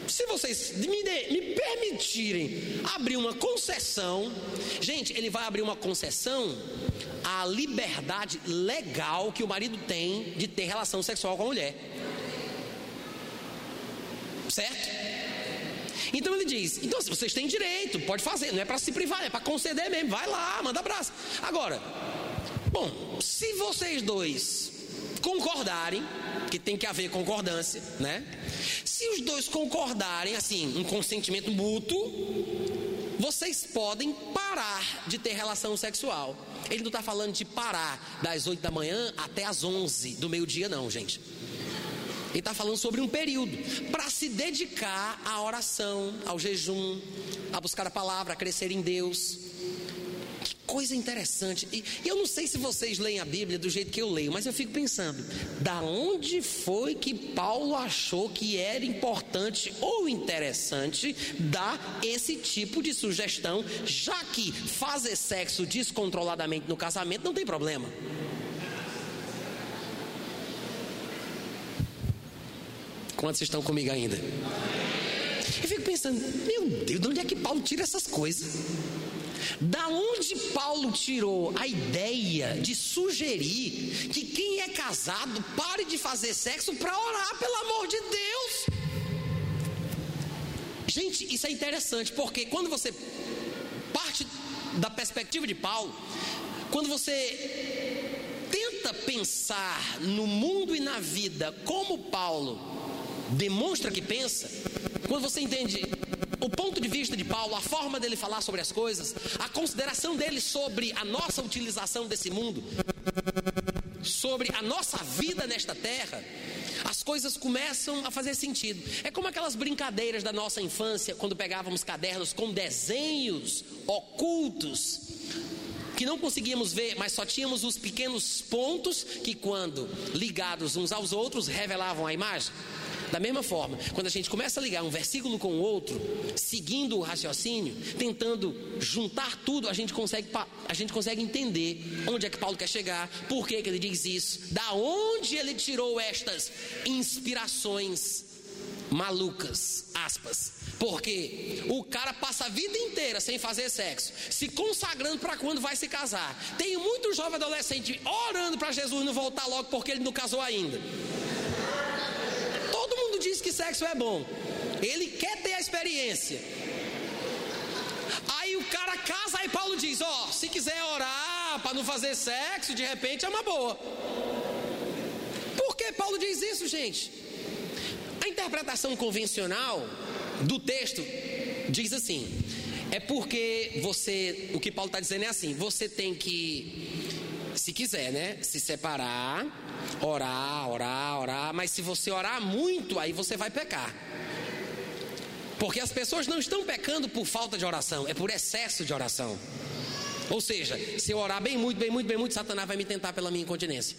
se vocês me, de, me permitirem abrir uma concessão, gente, ele vai abrir uma concessão à liberdade legal que o marido tem de ter relação sexual com a mulher. Certo? Então ele diz: então, vocês têm direito, pode fazer, não é para se privar, é para conceder mesmo, vai lá, manda abraço. Agora, bom, se vocês dois concordarem, que tem que haver concordância, né? Se os dois concordarem, assim, um consentimento mútuo, vocês podem parar de ter relação sexual. Ele não está falando de parar das 8 da manhã até as 11 do meio-dia, não, gente. Ele está falando sobre um período para se dedicar à oração, ao jejum, a buscar a palavra, a crescer em Deus. Que coisa interessante. E, e eu não sei se vocês leem a Bíblia do jeito que eu leio, mas eu fico pensando: da onde foi que Paulo achou que era importante ou interessante dar esse tipo de sugestão, já que fazer sexo descontroladamente no casamento não tem problema? Quantos estão comigo ainda? Eu fico pensando, meu Deus, de onde é que Paulo tira essas coisas? Da onde Paulo tirou a ideia de sugerir que quem é casado pare de fazer sexo para orar, pelo amor de Deus? Gente, isso é interessante, porque quando você parte da perspectiva de Paulo, quando você tenta pensar no mundo e na vida como Paulo demonstra que pensa, quando você entende o ponto de vista de Paulo, a forma dele falar sobre as coisas, a consideração dele sobre a nossa utilização desse mundo, sobre a nossa vida nesta terra, as coisas começam a fazer sentido. É como aquelas brincadeiras da nossa infância, quando pegávamos cadernos com desenhos ocultos que não conseguíamos ver, mas só tínhamos os pequenos pontos que, quando ligados uns aos outros, revelavam a imagem. Da mesma forma, quando a gente começa a ligar um versículo com o outro, seguindo o raciocínio, tentando juntar tudo, a gente consegue, a gente consegue entender onde é que Paulo quer chegar, por que, que ele diz isso, da onde ele tirou estas inspirações malucas, aspas. Porque o cara passa a vida inteira sem fazer sexo, se consagrando para quando vai se casar. Tem muito jovem adolescente orando para Jesus não voltar logo porque ele não casou ainda. Diz que sexo é bom. Ele quer ter a experiência. Aí o cara casa, aí Paulo diz: Ó, oh, se quiser orar para não fazer sexo, de repente é uma boa. Por que Paulo diz isso, gente? A interpretação convencional do texto diz assim: é porque você, o que Paulo está dizendo é assim, você tem que, se quiser, né, se separar, orar, orar, orar, mas se você orar muito, aí você vai pecar. Porque as pessoas não estão pecando por falta de oração, é por excesso de oração. Ou seja, se eu orar bem muito, bem muito, bem muito, Satanás vai me tentar pela minha incontinência.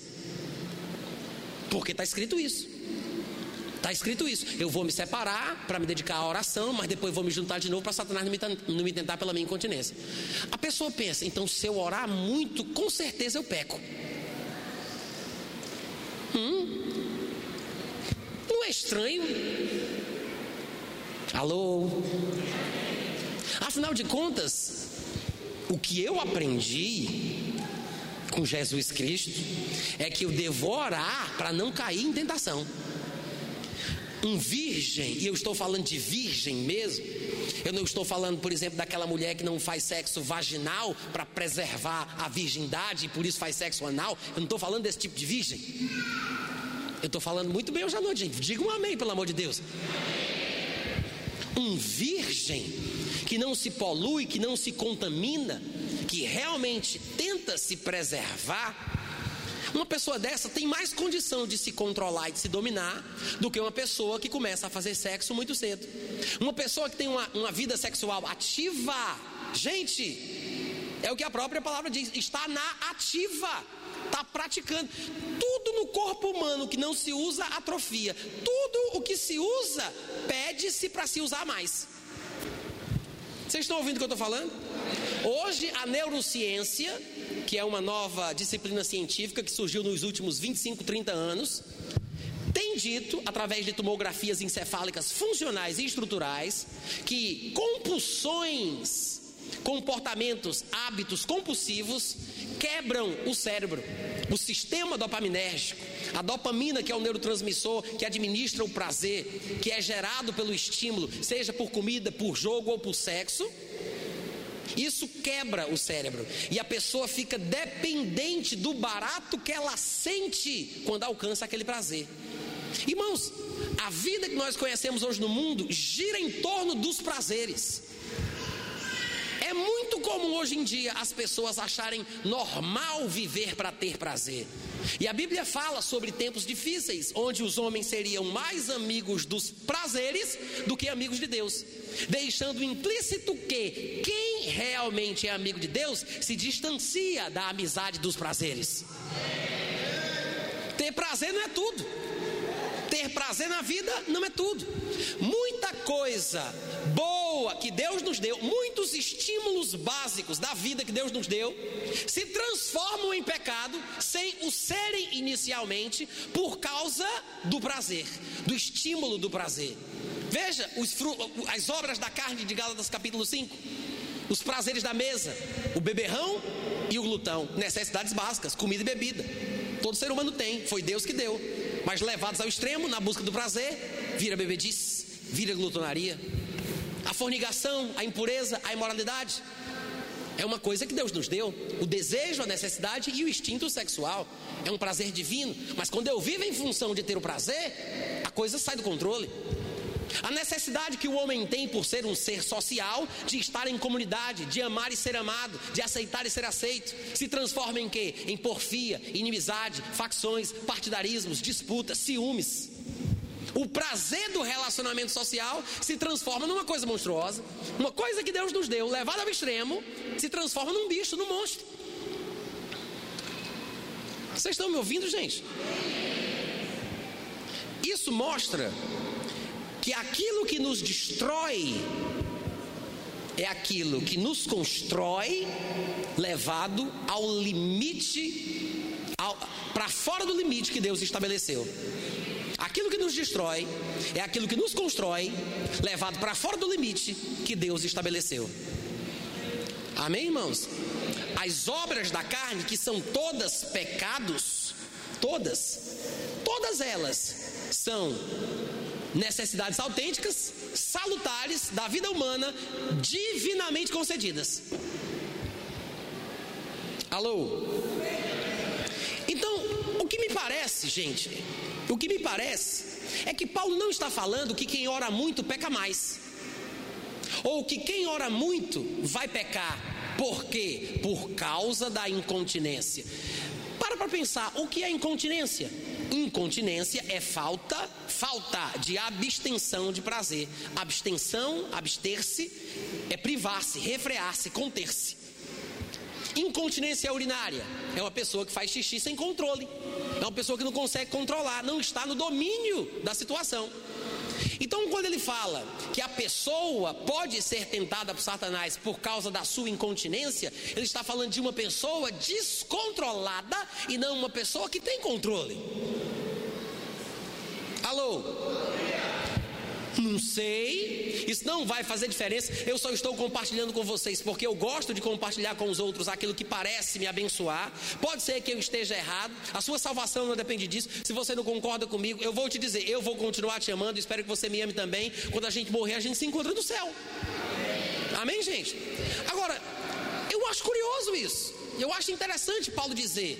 Porque está escrito isso. Está escrito isso. Eu vou me separar para me dedicar à oração, mas depois vou me juntar de novo para Satanás não me, não me tentar pela minha incontinência. A pessoa pensa, então se eu orar muito, com certeza eu peco. Hum? Não é estranho? Alô? Afinal de contas, o que eu aprendi com Jesus Cristo é que eu devo orar para não cair em tentação um virgem, e eu estou falando de virgem mesmo, eu não estou falando, por exemplo, daquela mulher que não faz sexo vaginal para preservar a virgindade e por isso faz sexo anal. Eu não estou falando desse tipo de virgem. Eu estou falando muito bem hoje à noite, gente. Diga um amém, pelo amor de Deus. Um virgem que não se polui, que não se contamina, que realmente tenta se preservar uma pessoa dessa tem mais condição de se controlar e de se dominar do que uma pessoa que começa a fazer sexo muito cedo. Uma pessoa que tem uma, uma vida sexual ativa, gente, é o que a própria palavra diz, está na ativa, está praticando. Tudo no corpo humano que não se usa atrofia, tudo o que se usa pede-se para se usar mais. Vocês estão ouvindo o que eu estou falando? Hoje a neurociência que é uma nova disciplina científica que surgiu nos últimos 25, 30 anos, tem dito, através de tomografias encefálicas funcionais e estruturais, que compulsões, comportamentos, hábitos compulsivos quebram o cérebro, o sistema dopaminérgico, a dopamina, que é o neurotransmissor que administra o prazer, que é gerado pelo estímulo, seja por comida, por jogo ou por sexo isso quebra o cérebro e a pessoa fica dependente do barato que ela sente quando alcança aquele prazer. Irmãos, a vida que nós conhecemos hoje no mundo gira em torno dos prazeres. É muito comum hoje em dia as pessoas acharem normal viver para ter prazer. E a Bíblia fala sobre tempos difíceis, onde os homens seriam mais amigos dos prazeres do que amigos de Deus, deixando implícito que quem realmente é amigo de Deus se distancia da amizade dos prazeres. Ter prazer não é tudo. Ter prazer na vida não é tudo. Muita coisa boa que Deus nos deu, muitos estímulos básicos da vida que Deus nos deu, se transformam em pecado sem o serem inicialmente por causa do prazer, do estímulo do prazer. Veja as obras da carne de Gálatas capítulo 5. Os prazeres da mesa, o beberrão e o glutão, necessidades básicas, comida e bebida. Todo ser humano tem, foi Deus que deu. Mas levados ao extremo, na busca do prazer, vira bebedice, vira glutonaria. A fornicação, a impureza, a imoralidade. É uma coisa que Deus nos deu. O desejo, a necessidade e o instinto sexual. É um prazer divino. Mas quando eu vivo em função de ter o prazer, a coisa sai do controle. A necessidade que o homem tem por ser um ser social, de estar em comunidade, de amar e ser amado, de aceitar e ser aceito, se transforma em quê? Em porfia, inimizade, facções, partidarismos, disputas, ciúmes. O prazer do relacionamento social se transforma numa coisa monstruosa, uma coisa que Deus nos deu, levada ao extremo, se transforma num bicho, num monstro. Vocês estão me ouvindo, gente? Isso mostra que aquilo que nos destrói é aquilo que nos constrói, levado ao limite, para fora do limite que Deus estabeleceu. Aquilo que nos destrói é aquilo que nos constrói, levado para fora do limite que Deus estabeleceu. Amém, irmãos? As obras da carne, que são todas pecados, todas, todas elas são necessidades autênticas, salutares da vida humana, divinamente concedidas. Alô? Então, o que me parece, gente, o que me parece é que Paulo não está falando que quem ora muito peca mais. Ou que quem ora muito vai pecar. Por quê? Por causa da incontinência. Para para pensar, o que é incontinência? Incontinência é falta, falta de abstenção de prazer. Abstenção, abster-se, é privar-se, refrear-se, conter-se. Incontinência urinária é uma pessoa que faz xixi sem controle. É uma pessoa que não consegue controlar, não está no domínio da situação. Então, quando ele fala que a pessoa pode ser tentada por Satanás por causa da sua incontinência, ele está falando de uma pessoa descontrolada e não uma pessoa que tem controle. Alô? Não sei, isso não vai fazer diferença. Eu só estou compartilhando com vocês porque eu gosto de compartilhar com os outros aquilo que parece me abençoar. Pode ser que eu esteja errado, a sua salvação não depende disso. Se você não concorda comigo, eu vou te dizer, eu vou continuar te amando. Espero que você me ame também. Quando a gente morrer, a gente se encontra no céu. Amém, gente? Agora, eu acho curioso isso. Eu acho interessante Paulo dizer: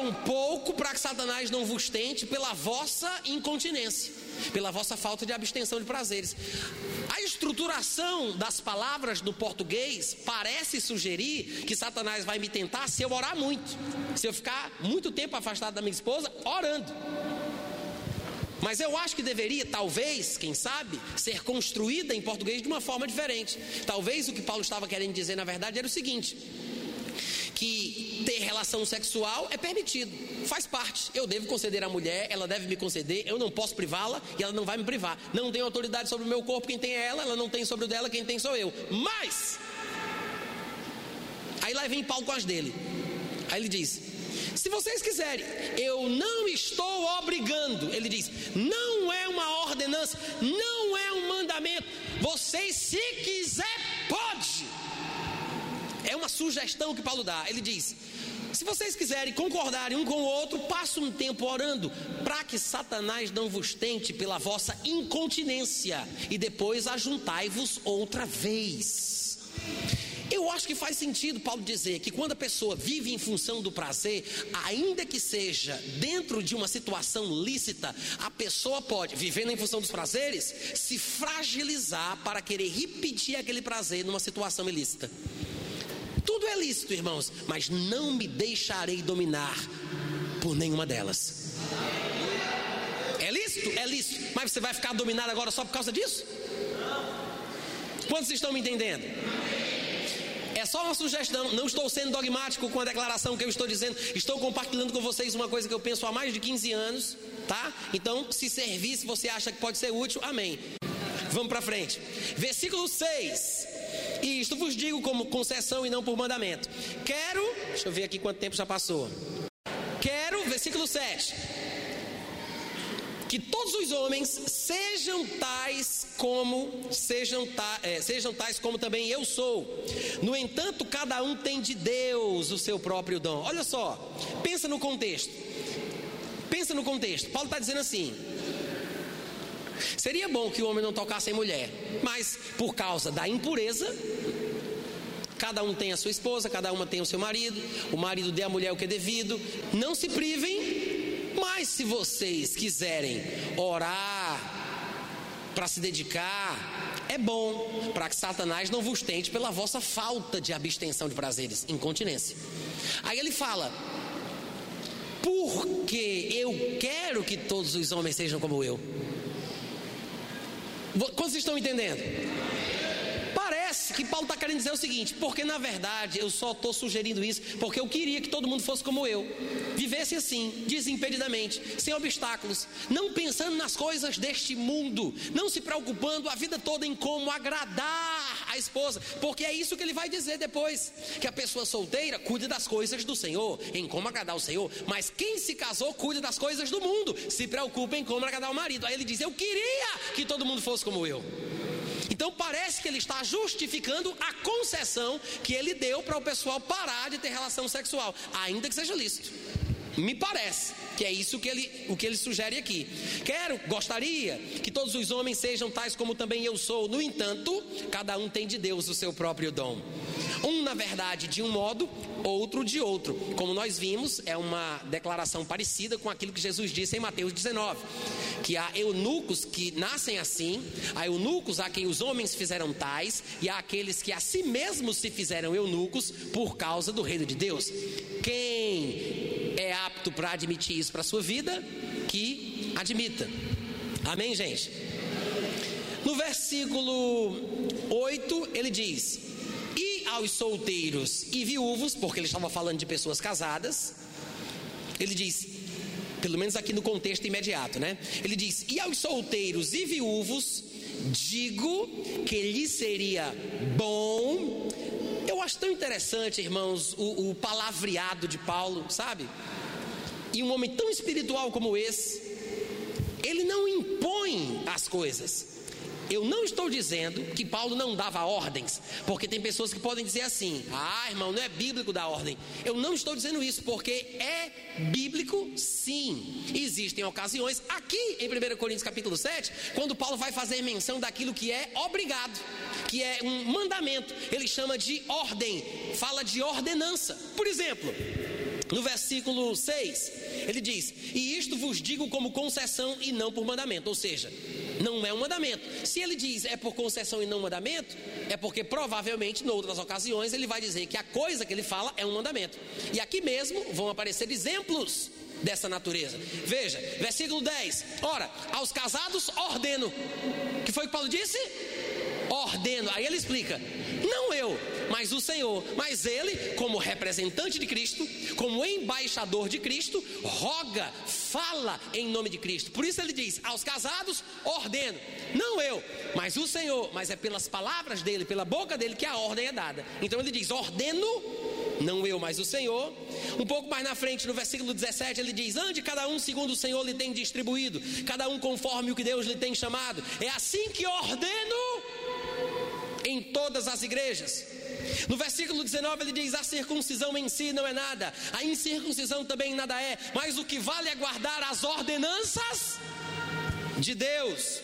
um pouco para que Satanás não vos tente pela vossa incontinência pela vossa falta de abstenção de prazeres. A estruturação das palavras do português parece sugerir que Satanás vai me tentar se eu orar muito, se eu ficar muito tempo afastado da minha esposa orando. Mas eu acho que deveria, talvez, quem sabe, ser construída em português de uma forma diferente. Talvez o que Paulo estava querendo dizer, na verdade, era o seguinte: que relação sexual é permitido, faz parte. Eu devo conceder à mulher, ela deve me conceder, eu não posso privá-la e ela não vai me privar. Não tenho autoridade sobre o meu corpo, quem tem é ela, ela não tem sobre o dela, quem tem sou eu. Mas, aí lá vem Paulo com as dele. Aí ele diz: se vocês quiserem, eu não estou obrigando. Ele diz: não é uma ordenança, não é um mandamento. Vocês, se quiser, pode. É uma sugestão que Paulo dá. Ele diz: se vocês quiserem concordarem um com o outro, passe um tempo orando, para que Satanás não vos tente pela vossa incontinência, e depois ajuntai-vos outra vez. Eu acho que faz sentido Paulo dizer que quando a pessoa vive em função do prazer, ainda que seja dentro de uma situação lícita, a pessoa pode, vivendo em função dos prazeres, se fragilizar para querer repetir aquele prazer numa situação ilícita. Tudo é lícito, irmãos, mas não me deixarei dominar por nenhuma delas. É lícito? É lícito. Mas você vai ficar dominado agora só por causa disso? Quantos estão me entendendo? É só uma sugestão, não estou sendo dogmático com a declaração que eu estou dizendo, estou compartilhando com vocês uma coisa que eu penso há mais de 15 anos, tá? Então, se servir, se você acha que pode ser útil, amém. Vamos para frente. Versículo 6. E isto vos digo como concessão e não por mandamento. Quero, deixa eu ver aqui quanto tempo já passou. Quero, versículo 7. Que todos os homens sejam tais como sejam, ta, é, sejam tais como também eu sou. No entanto, cada um tem de Deus o seu próprio dom. Olha só, pensa no contexto. Pensa no contexto. Paulo está dizendo assim: Seria bom que o homem não tocasse em mulher, mas por causa da impureza, cada um tem a sua esposa, cada uma tem o seu marido, o marido dê à mulher o que é devido. Não se privem, mas se vocês quiserem orar para se dedicar, é bom para que Satanás não vos tente pela vossa falta de abstenção de prazeres, incontinência. Aí ele fala: porque eu quero que todos os homens sejam como eu. Quantos estão entendendo? Que Paulo está querendo dizer o seguinte: porque na verdade eu só estou sugerindo isso porque eu queria que todo mundo fosse como eu, vivesse assim, desimpedidamente, sem obstáculos, não pensando nas coisas deste mundo, não se preocupando a vida toda em como agradar a esposa, porque é isso que ele vai dizer depois: que a pessoa solteira cuide das coisas do Senhor, em como agradar o Senhor, mas quem se casou cuide das coisas do mundo, se preocupa em como agradar o marido. Aí ele diz: Eu queria que todo mundo fosse como eu. Então parece que ele está justificando a concessão que ele deu para o pessoal parar de ter relação sexual, ainda que seja lícito. Me parece que é isso que ele, o que ele sugere aqui. Quero, gostaria que todos os homens sejam tais como também eu sou. No entanto, cada um tem de Deus o seu próprio dom. Um, na verdade, de um modo, outro de outro. Como nós vimos, é uma declaração parecida com aquilo que Jesus disse em Mateus 19: que há eunucos que nascem assim, há eunucos a quem os homens fizeram tais, e há aqueles que a si mesmos se fizeram eunucos por causa do reino de Deus. Quem é apto para admitir isso para a sua vida, que admita. Amém, gente? No versículo 8, ele diz: E aos solteiros e viúvos, porque ele estava falando de pessoas casadas, ele diz: pelo menos aqui no contexto imediato, né? Ele diz: E aos solteiros e viúvos, digo que lhe seria bom. Eu acho tão interessante, irmãos, o, o palavreado de Paulo, sabe? E um homem tão espiritual como esse, ele não impõe as coisas. Eu não estou dizendo que Paulo não dava ordens, porque tem pessoas que podem dizer assim: ah, irmão, não é bíblico dar ordem. Eu não estou dizendo isso, porque é bíblico sim. Existem ocasiões, aqui em 1 Coríntios capítulo 7, quando Paulo vai fazer menção daquilo que é obrigado, que é um mandamento, ele chama de ordem, fala de ordenança. Por exemplo, no versículo 6, ele diz: E isto vos digo como concessão e não por mandamento. Ou seja, não é um mandamento. Se ele diz é por concessão e não mandamento, é porque provavelmente, em outras ocasiões, ele vai dizer que a coisa que ele fala é um mandamento. E aqui mesmo vão aparecer exemplos dessa natureza. Veja, versículo 10. Ora, aos casados ordeno. que foi que Paulo disse? Ordeno. Aí ele explica: não eu, mas o Senhor. Mas ele, como representante de Cristo, como embaixador de Cristo, roga, fala em nome de Cristo. Por isso ele diz: aos casados, ordeno. Não eu, mas o Senhor. Mas é pelas palavras dele, pela boca dele, que a ordem é dada. Então ele diz: ordeno não eu, mas o Senhor. Um pouco mais na frente, no versículo 17, ele diz: Ande cada um segundo o Senhor lhe tem distribuído, cada um conforme o que Deus lhe tem chamado. É assim que ordeno em todas as igrejas. No versículo 19 ele diz: A circuncisão em si não é nada, a incircuncisão também nada é, mas o que vale é guardar as ordenanças de Deus.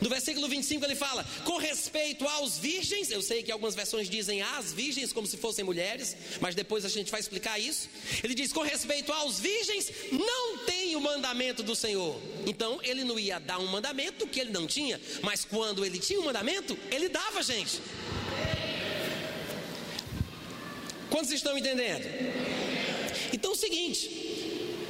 No versículo 25 ele fala: com respeito aos virgens, eu sei que algumas versões dizem as virgens como se fossem mulheres, mas depois a gente vai explicar isso. Ele diz: com respeito aos virgens, não tem o mandamento do Senhor. Então ele não ia dar um mandamento que ele não tinha, mas quando ele tinha um mandamento, ele dava, gente. Quantos estão entendendo? Então é o seguinte.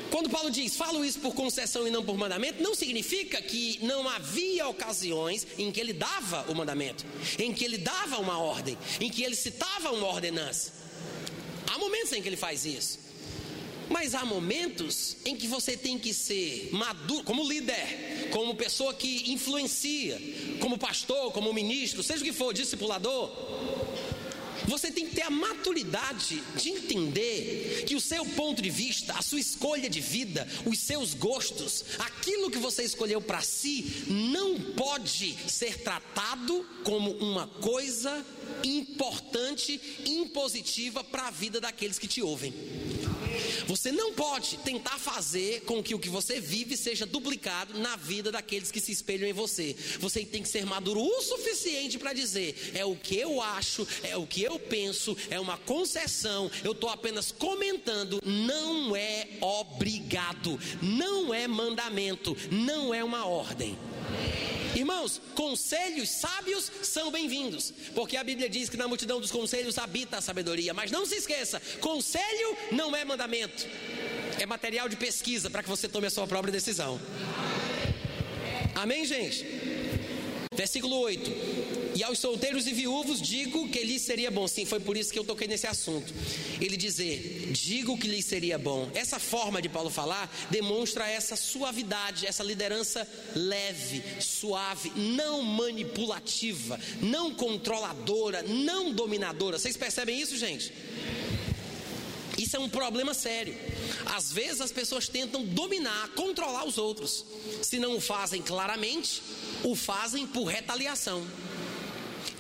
Quando Paulo diz, falo isso por concessão e não por mandamento, não significa que não havia ocasiões em que ele dava o mandamento, em que ele dava uma ordem, em que ele citava uma ordenança. Há momentos em que ele faz isso. Mas há momentos em que você tem que ser maduro, como líder, como pessoa que influencia, como pastor, como ministro, seja o que for, discipulador você tem que ter a maturidade de entender que o seu ponto de vista, a sua escolha de vida, os seus gostos, aquilo que você escolheu para si, não pode ser tratado como uma coisa importante, impositiva para a vida daqueles que te ouvem. Você não pode tentar fazer com que o que você vive seja duplicado na vida daqueles que se espelham em você. Você tem que ser maduro o suficiente para dizer: é o que eu acho, é o que eu penso, é uma concessão, eu estou apenas comentando, não é obrigado, não é mandamento, não é uma ordem. Irmãos, conselhos sábios são bem-vindos, porque a Bíblia diz que na multidão dos conselhos habita a sabedoria. Mas não se esqueça: conselho não é mandamento, é material de pesquisa para que você tome a sua própria decisão. Amém, gente? Versículo 8: E aos solteiros e viúvos digo que lhes seria bom. Sim, foi por isso que eu toquei nesse assunto. Ele dizer, digo que lhes seria bom. Essa forma de Paulo falar demonstra essa suavidade, essa liderança leve, suave, não manipulativa, não controladora, não dominadora. Vocês percebem isso, gente? Isso é um problema sério. Às vezes as pessoas tentam dominar, controlar os outros. Se não o fazem claramente, o fazem por retaliação.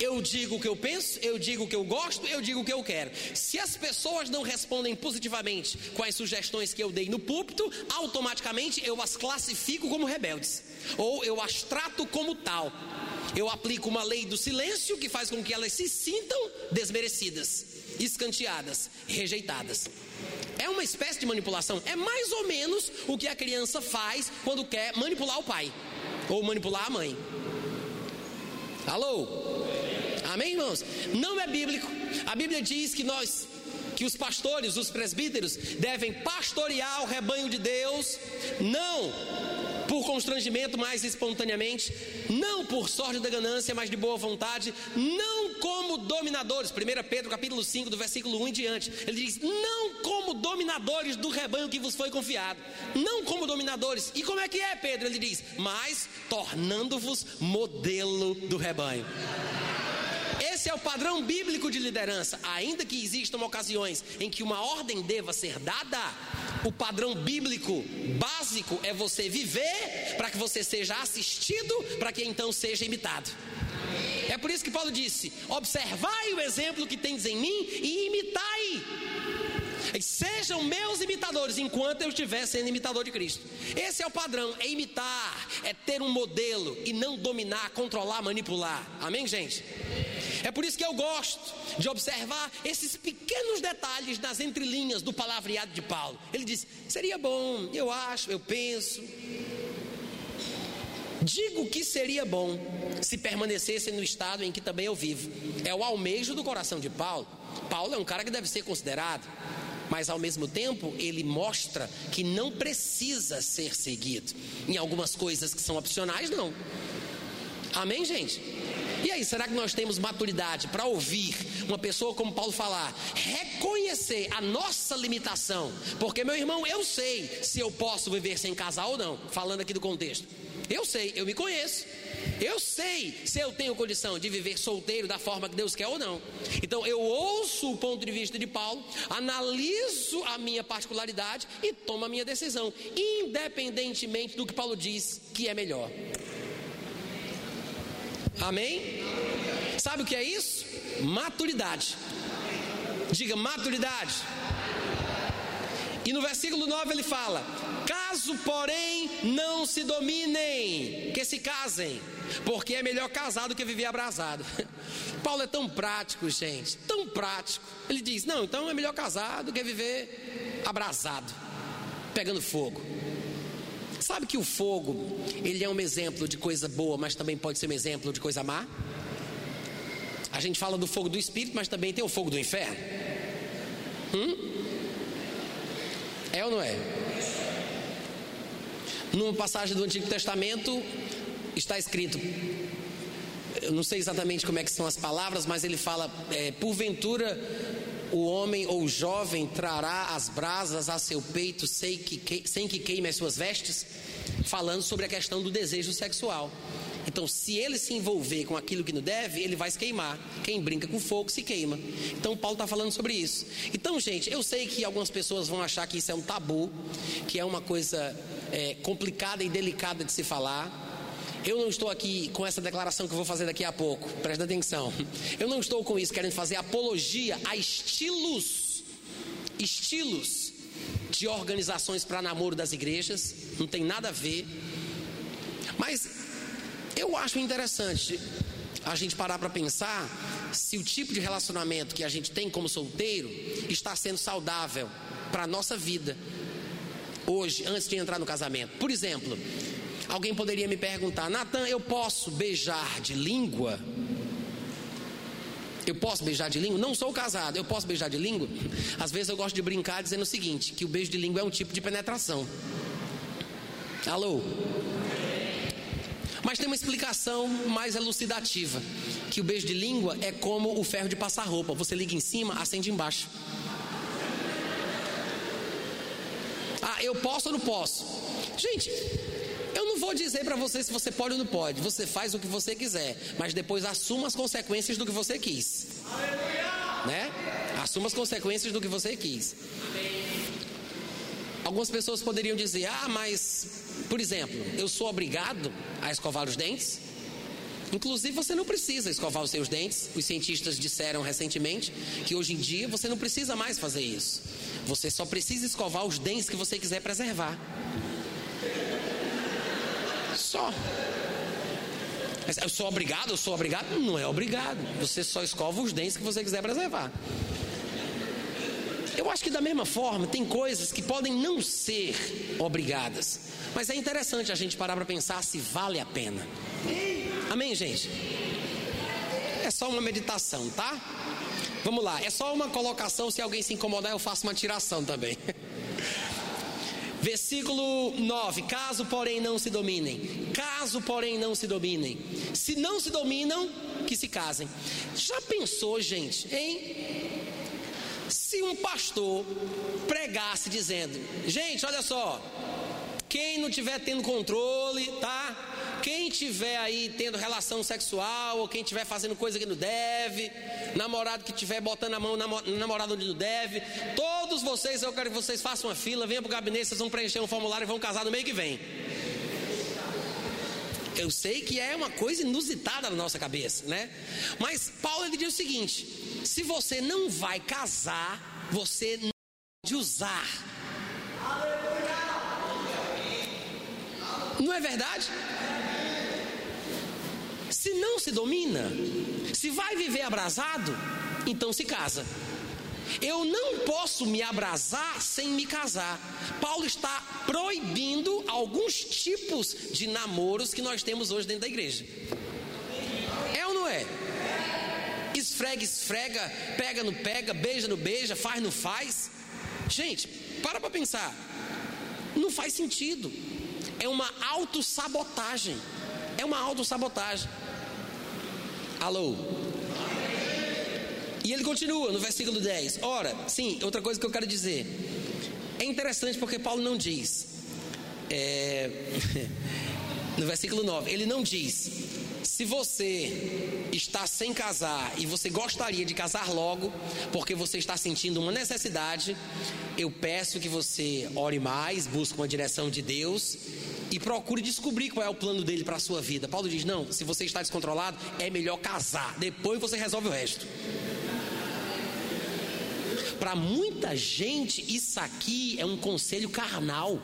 Eu digo o que eu penso, eu digo o que eu gosto, eu digo o que eu quero. Se as pessoas não respondem positivamente com as sugestões que eu dei no púlpito, automaticamente eu as classifico como rebeldes, ou eu as trato como tal. Eu aplico uma lei do silêncio que faz com que elas se sintam desmerecidas, escanteadas, rejeitadas. É uma espécie de manipulação. É mais ou menos o que a criança faz quando quer manipular o pai ou manipular a mãe. Alô? Amém, irmãos? Não é bíblico. A Bíblia diz que nós, que os pastores, os presbíteros, devem pastorear o rebanho de Deus, não por constrangimento, mas espontaneamente, não por sorte da ganância, mas de boa vontade, não como dominadores. 1 Pedro capítulo 5, do versículo 1 em diante. Ele diz: "Não como dominadores do rebanho que vos foi confiado". Não como dominadores. E como é que é, Pedro? Ele diz: "Mas tornando-vos modelo do rebanho". Esse é o padrão bíblico de liderança. Ainda que existam ocasiões em que uma ordem deva ser dada, o padrão bíblico básico é você viver para que você seja assistido, para que então seja imitado. É por isso que Paulo disse: observai o exemplo que tens em mim e imitai. Sejam meus imitadores enquanto eu estiver sendo imitador de Cristo. Esse é o padrão: é imitar, é ter um modelo e não dominar, controlar, manipular. Amém, gente? É por isso que eu gosto de observar esses pequenos detalhes nas entrelinhas do palavreado de Paulo. Ele diz: seria bom, eu acho, eu penso. Digo que seria bom se permanecesse no estado em que também eu vivo. É o almejo do coração de Paulo. Paulo é um cara que deve ser considerado mas ao mesmo tempo ele mostra que não precisa ser seguido. Em algumas coisas que são opcionais, não. Amém, gente? E aí, será que nós temos maturidade para ouvir uma pessoa como Paulo falar, reconhecer a nossa limitação? Porque, meu irmão, eu sei se eu posso viver sem casar ou não, falando aqui do contexto. Eu sei, eu me conheço. Eu sei se eu tenho condição de viver solteiro da forma que Deus quer ou não. Então eu ouço o ponto de vista de Paulo, analiso a minha particularidade e tomo a minha decisão, independentemente do que Paulo diz que é melhor. Amém? Sabe o que é isso? Maturidade. Diga maturidade. E no versículo 9 ele fala: Caso, porém, não se dominem, que se casem, porque é melhor casar do que viver abrasado. Paulo é tão prático, gente, tão prático. Ele diz: Não, então é melhor casar do que viver abrasado, pegando fogo. Sabe que o fogo, ele é um exemplo de coisa boa, mas também pode ser um exemplo de coisa má? A gente fala do fogo do espírito, mas também tem o fogo do inferno. Hum? É ou não é? Numa passagem do Antigo Testamento está escrito, eu não sei exatamente como é que são as palavras, mas ele fala, é, porventura o homem ou o jovem trará as brasas a seu peito sem que, sem que queime as suas vestes, falando sobre a questão do desejo sexual. Então, se ele se envolver com aquilo que não deve, ele vai se queimar. Quem brinca com fogo se queima. Então, Paulo está falando sobre isso. Então, gente, eu sei que algumas pessoas vão achar que isso é um tabu, que é uma coisa é, complicada e delicada de se falar. Eu não estou aqui com essa declaração que eu vou fazer daqui a pouco, presta atenção. Eu não estou com isso querendo fazer apologia a estilos, estilos de organizações para namoro das igrejas, não tem nada a ver. Mas eu acho interessante a gente parar para pensar se o tipo de relacionamento que a gente tem como solteiro está sendo saudável para a nossa vida hoje, antes de entrar no casamento. Por exemplo, alguém poderia me perguntar: Natan, eu posso beijar de língua? Eu posso beijar de língua? Não sou casado, eu posso beijar de língua? Às vezes eu gosto de brincar dizendo o seguinte: que o beijo de língua é um tipo de penetração. Alô? Mas tem uma explicação mais elucidativa: que o beijo de língua é como o ferro de passar roupa. Você liga em cima, acende embaixo. Ah, eu posso ou não posso? Gente, vou dizer para você se você pode ou não pode. Você faz o que você quiser, mas depois assuma as consequências do que você quis. Né? Assuma as consequências do que você quis. Algumas pessoas poderiam dizer: "Ah, mas, por exemplo, eu sou obrigado a escovar os dentes?" Inclusive, você não precisa escovar os seus dentes. Os cientistas disseram recentemente que hoje em dia você não precisa mais fazer isso. Você só precisa escovar os dentes que você quiser preservar. Só. Eu sou obrigado, eu sou obrigado? Não é obrigado. Você só escova os dentes que você quiser preservar. Eu acho que da mesma forma, tem coisas que podem não ser obrigadas. Mas é interessante a gente parar para pensar se vale a pena. Amém, gente? É só uma meditação, tá? Vamos lá, é só uma colocação. Se alguém se incomodar, eu faço uma tiração também. Versículo 9: Caso, porém, não se dominem. Caso, porém, não se dominem. Se não se dominam, que se casem. Já pensou, gente, hein? Se um pastor pregasse dizendo: Gente, olha só. Quem não tiver tendo controle, tá? Tiver aí tendo relação sexual, ou quem tiver fazendo coisa que não deve, namorado que tiver botando a mão na namorado onde não deve, todos vocês, eu quero que vocês façam uma fila, venham para o gabinete, vocês vão preencher um formulário e vão casar no meio que vem. Eu sei que é uma coisa inusitada na nossa cabeça, né? Mas Paulo ele diz o seguinte: se você não vai casar, você não pode usar. Não é verdade? Não se domina, se vai viver abrasado, então se casa. Eu não posso me abrasar sem me casar. Paulo está proibindo alguns tipos de namoros que nós temos hoje dentro da igreja. É ou não é? Esfrega, esfrega, pega, no pega, beija, no beija, faz, no faz. Gente, para para pensar. Não faz sentido. É uma autossabotagem. É uma autossabotagem. Alô? E ele continua no versículo 10. Ora, sim, outra coisa que eu quero dizer. É interessante porque Paulo não diz. É, no versículo 9, ele não diz. Se você está sem casar e você gostaria de casar logo, porque você está sentindo uma necessidade, eu peço que você ore mais, busque uma direção de Deus e procure descobrir qual é o plano dele para a sua vida. Paulo diz: não, se você está descontrolado, é melhor casar, depois você resolve o resto. Para muita gente, isso aqui é um conselho carnal.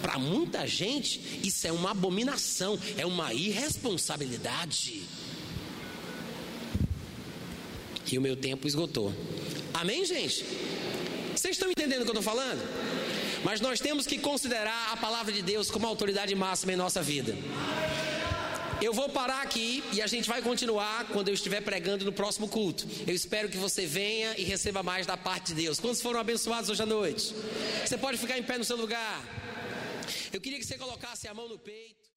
Para muita gente, isso é uma abominação, é uma irresponsabilidade. E o meu tempo esgotou. Amém, gente? Vocês estão entendendo o que eu estou falando? Mas nós temos que considerar a palavra de Deus como autoridade máxima em nossa vida. Eu vou parar aqui e a gente vai continuar quando eu estiver pregando no próximo culto. Eu espero que você venha e receba mais da parte de Deus. Quantos foram abençoados hoje à noite? Você pode ficar em pé no seu lugar. Eu queria que você colocasse a mão no peito.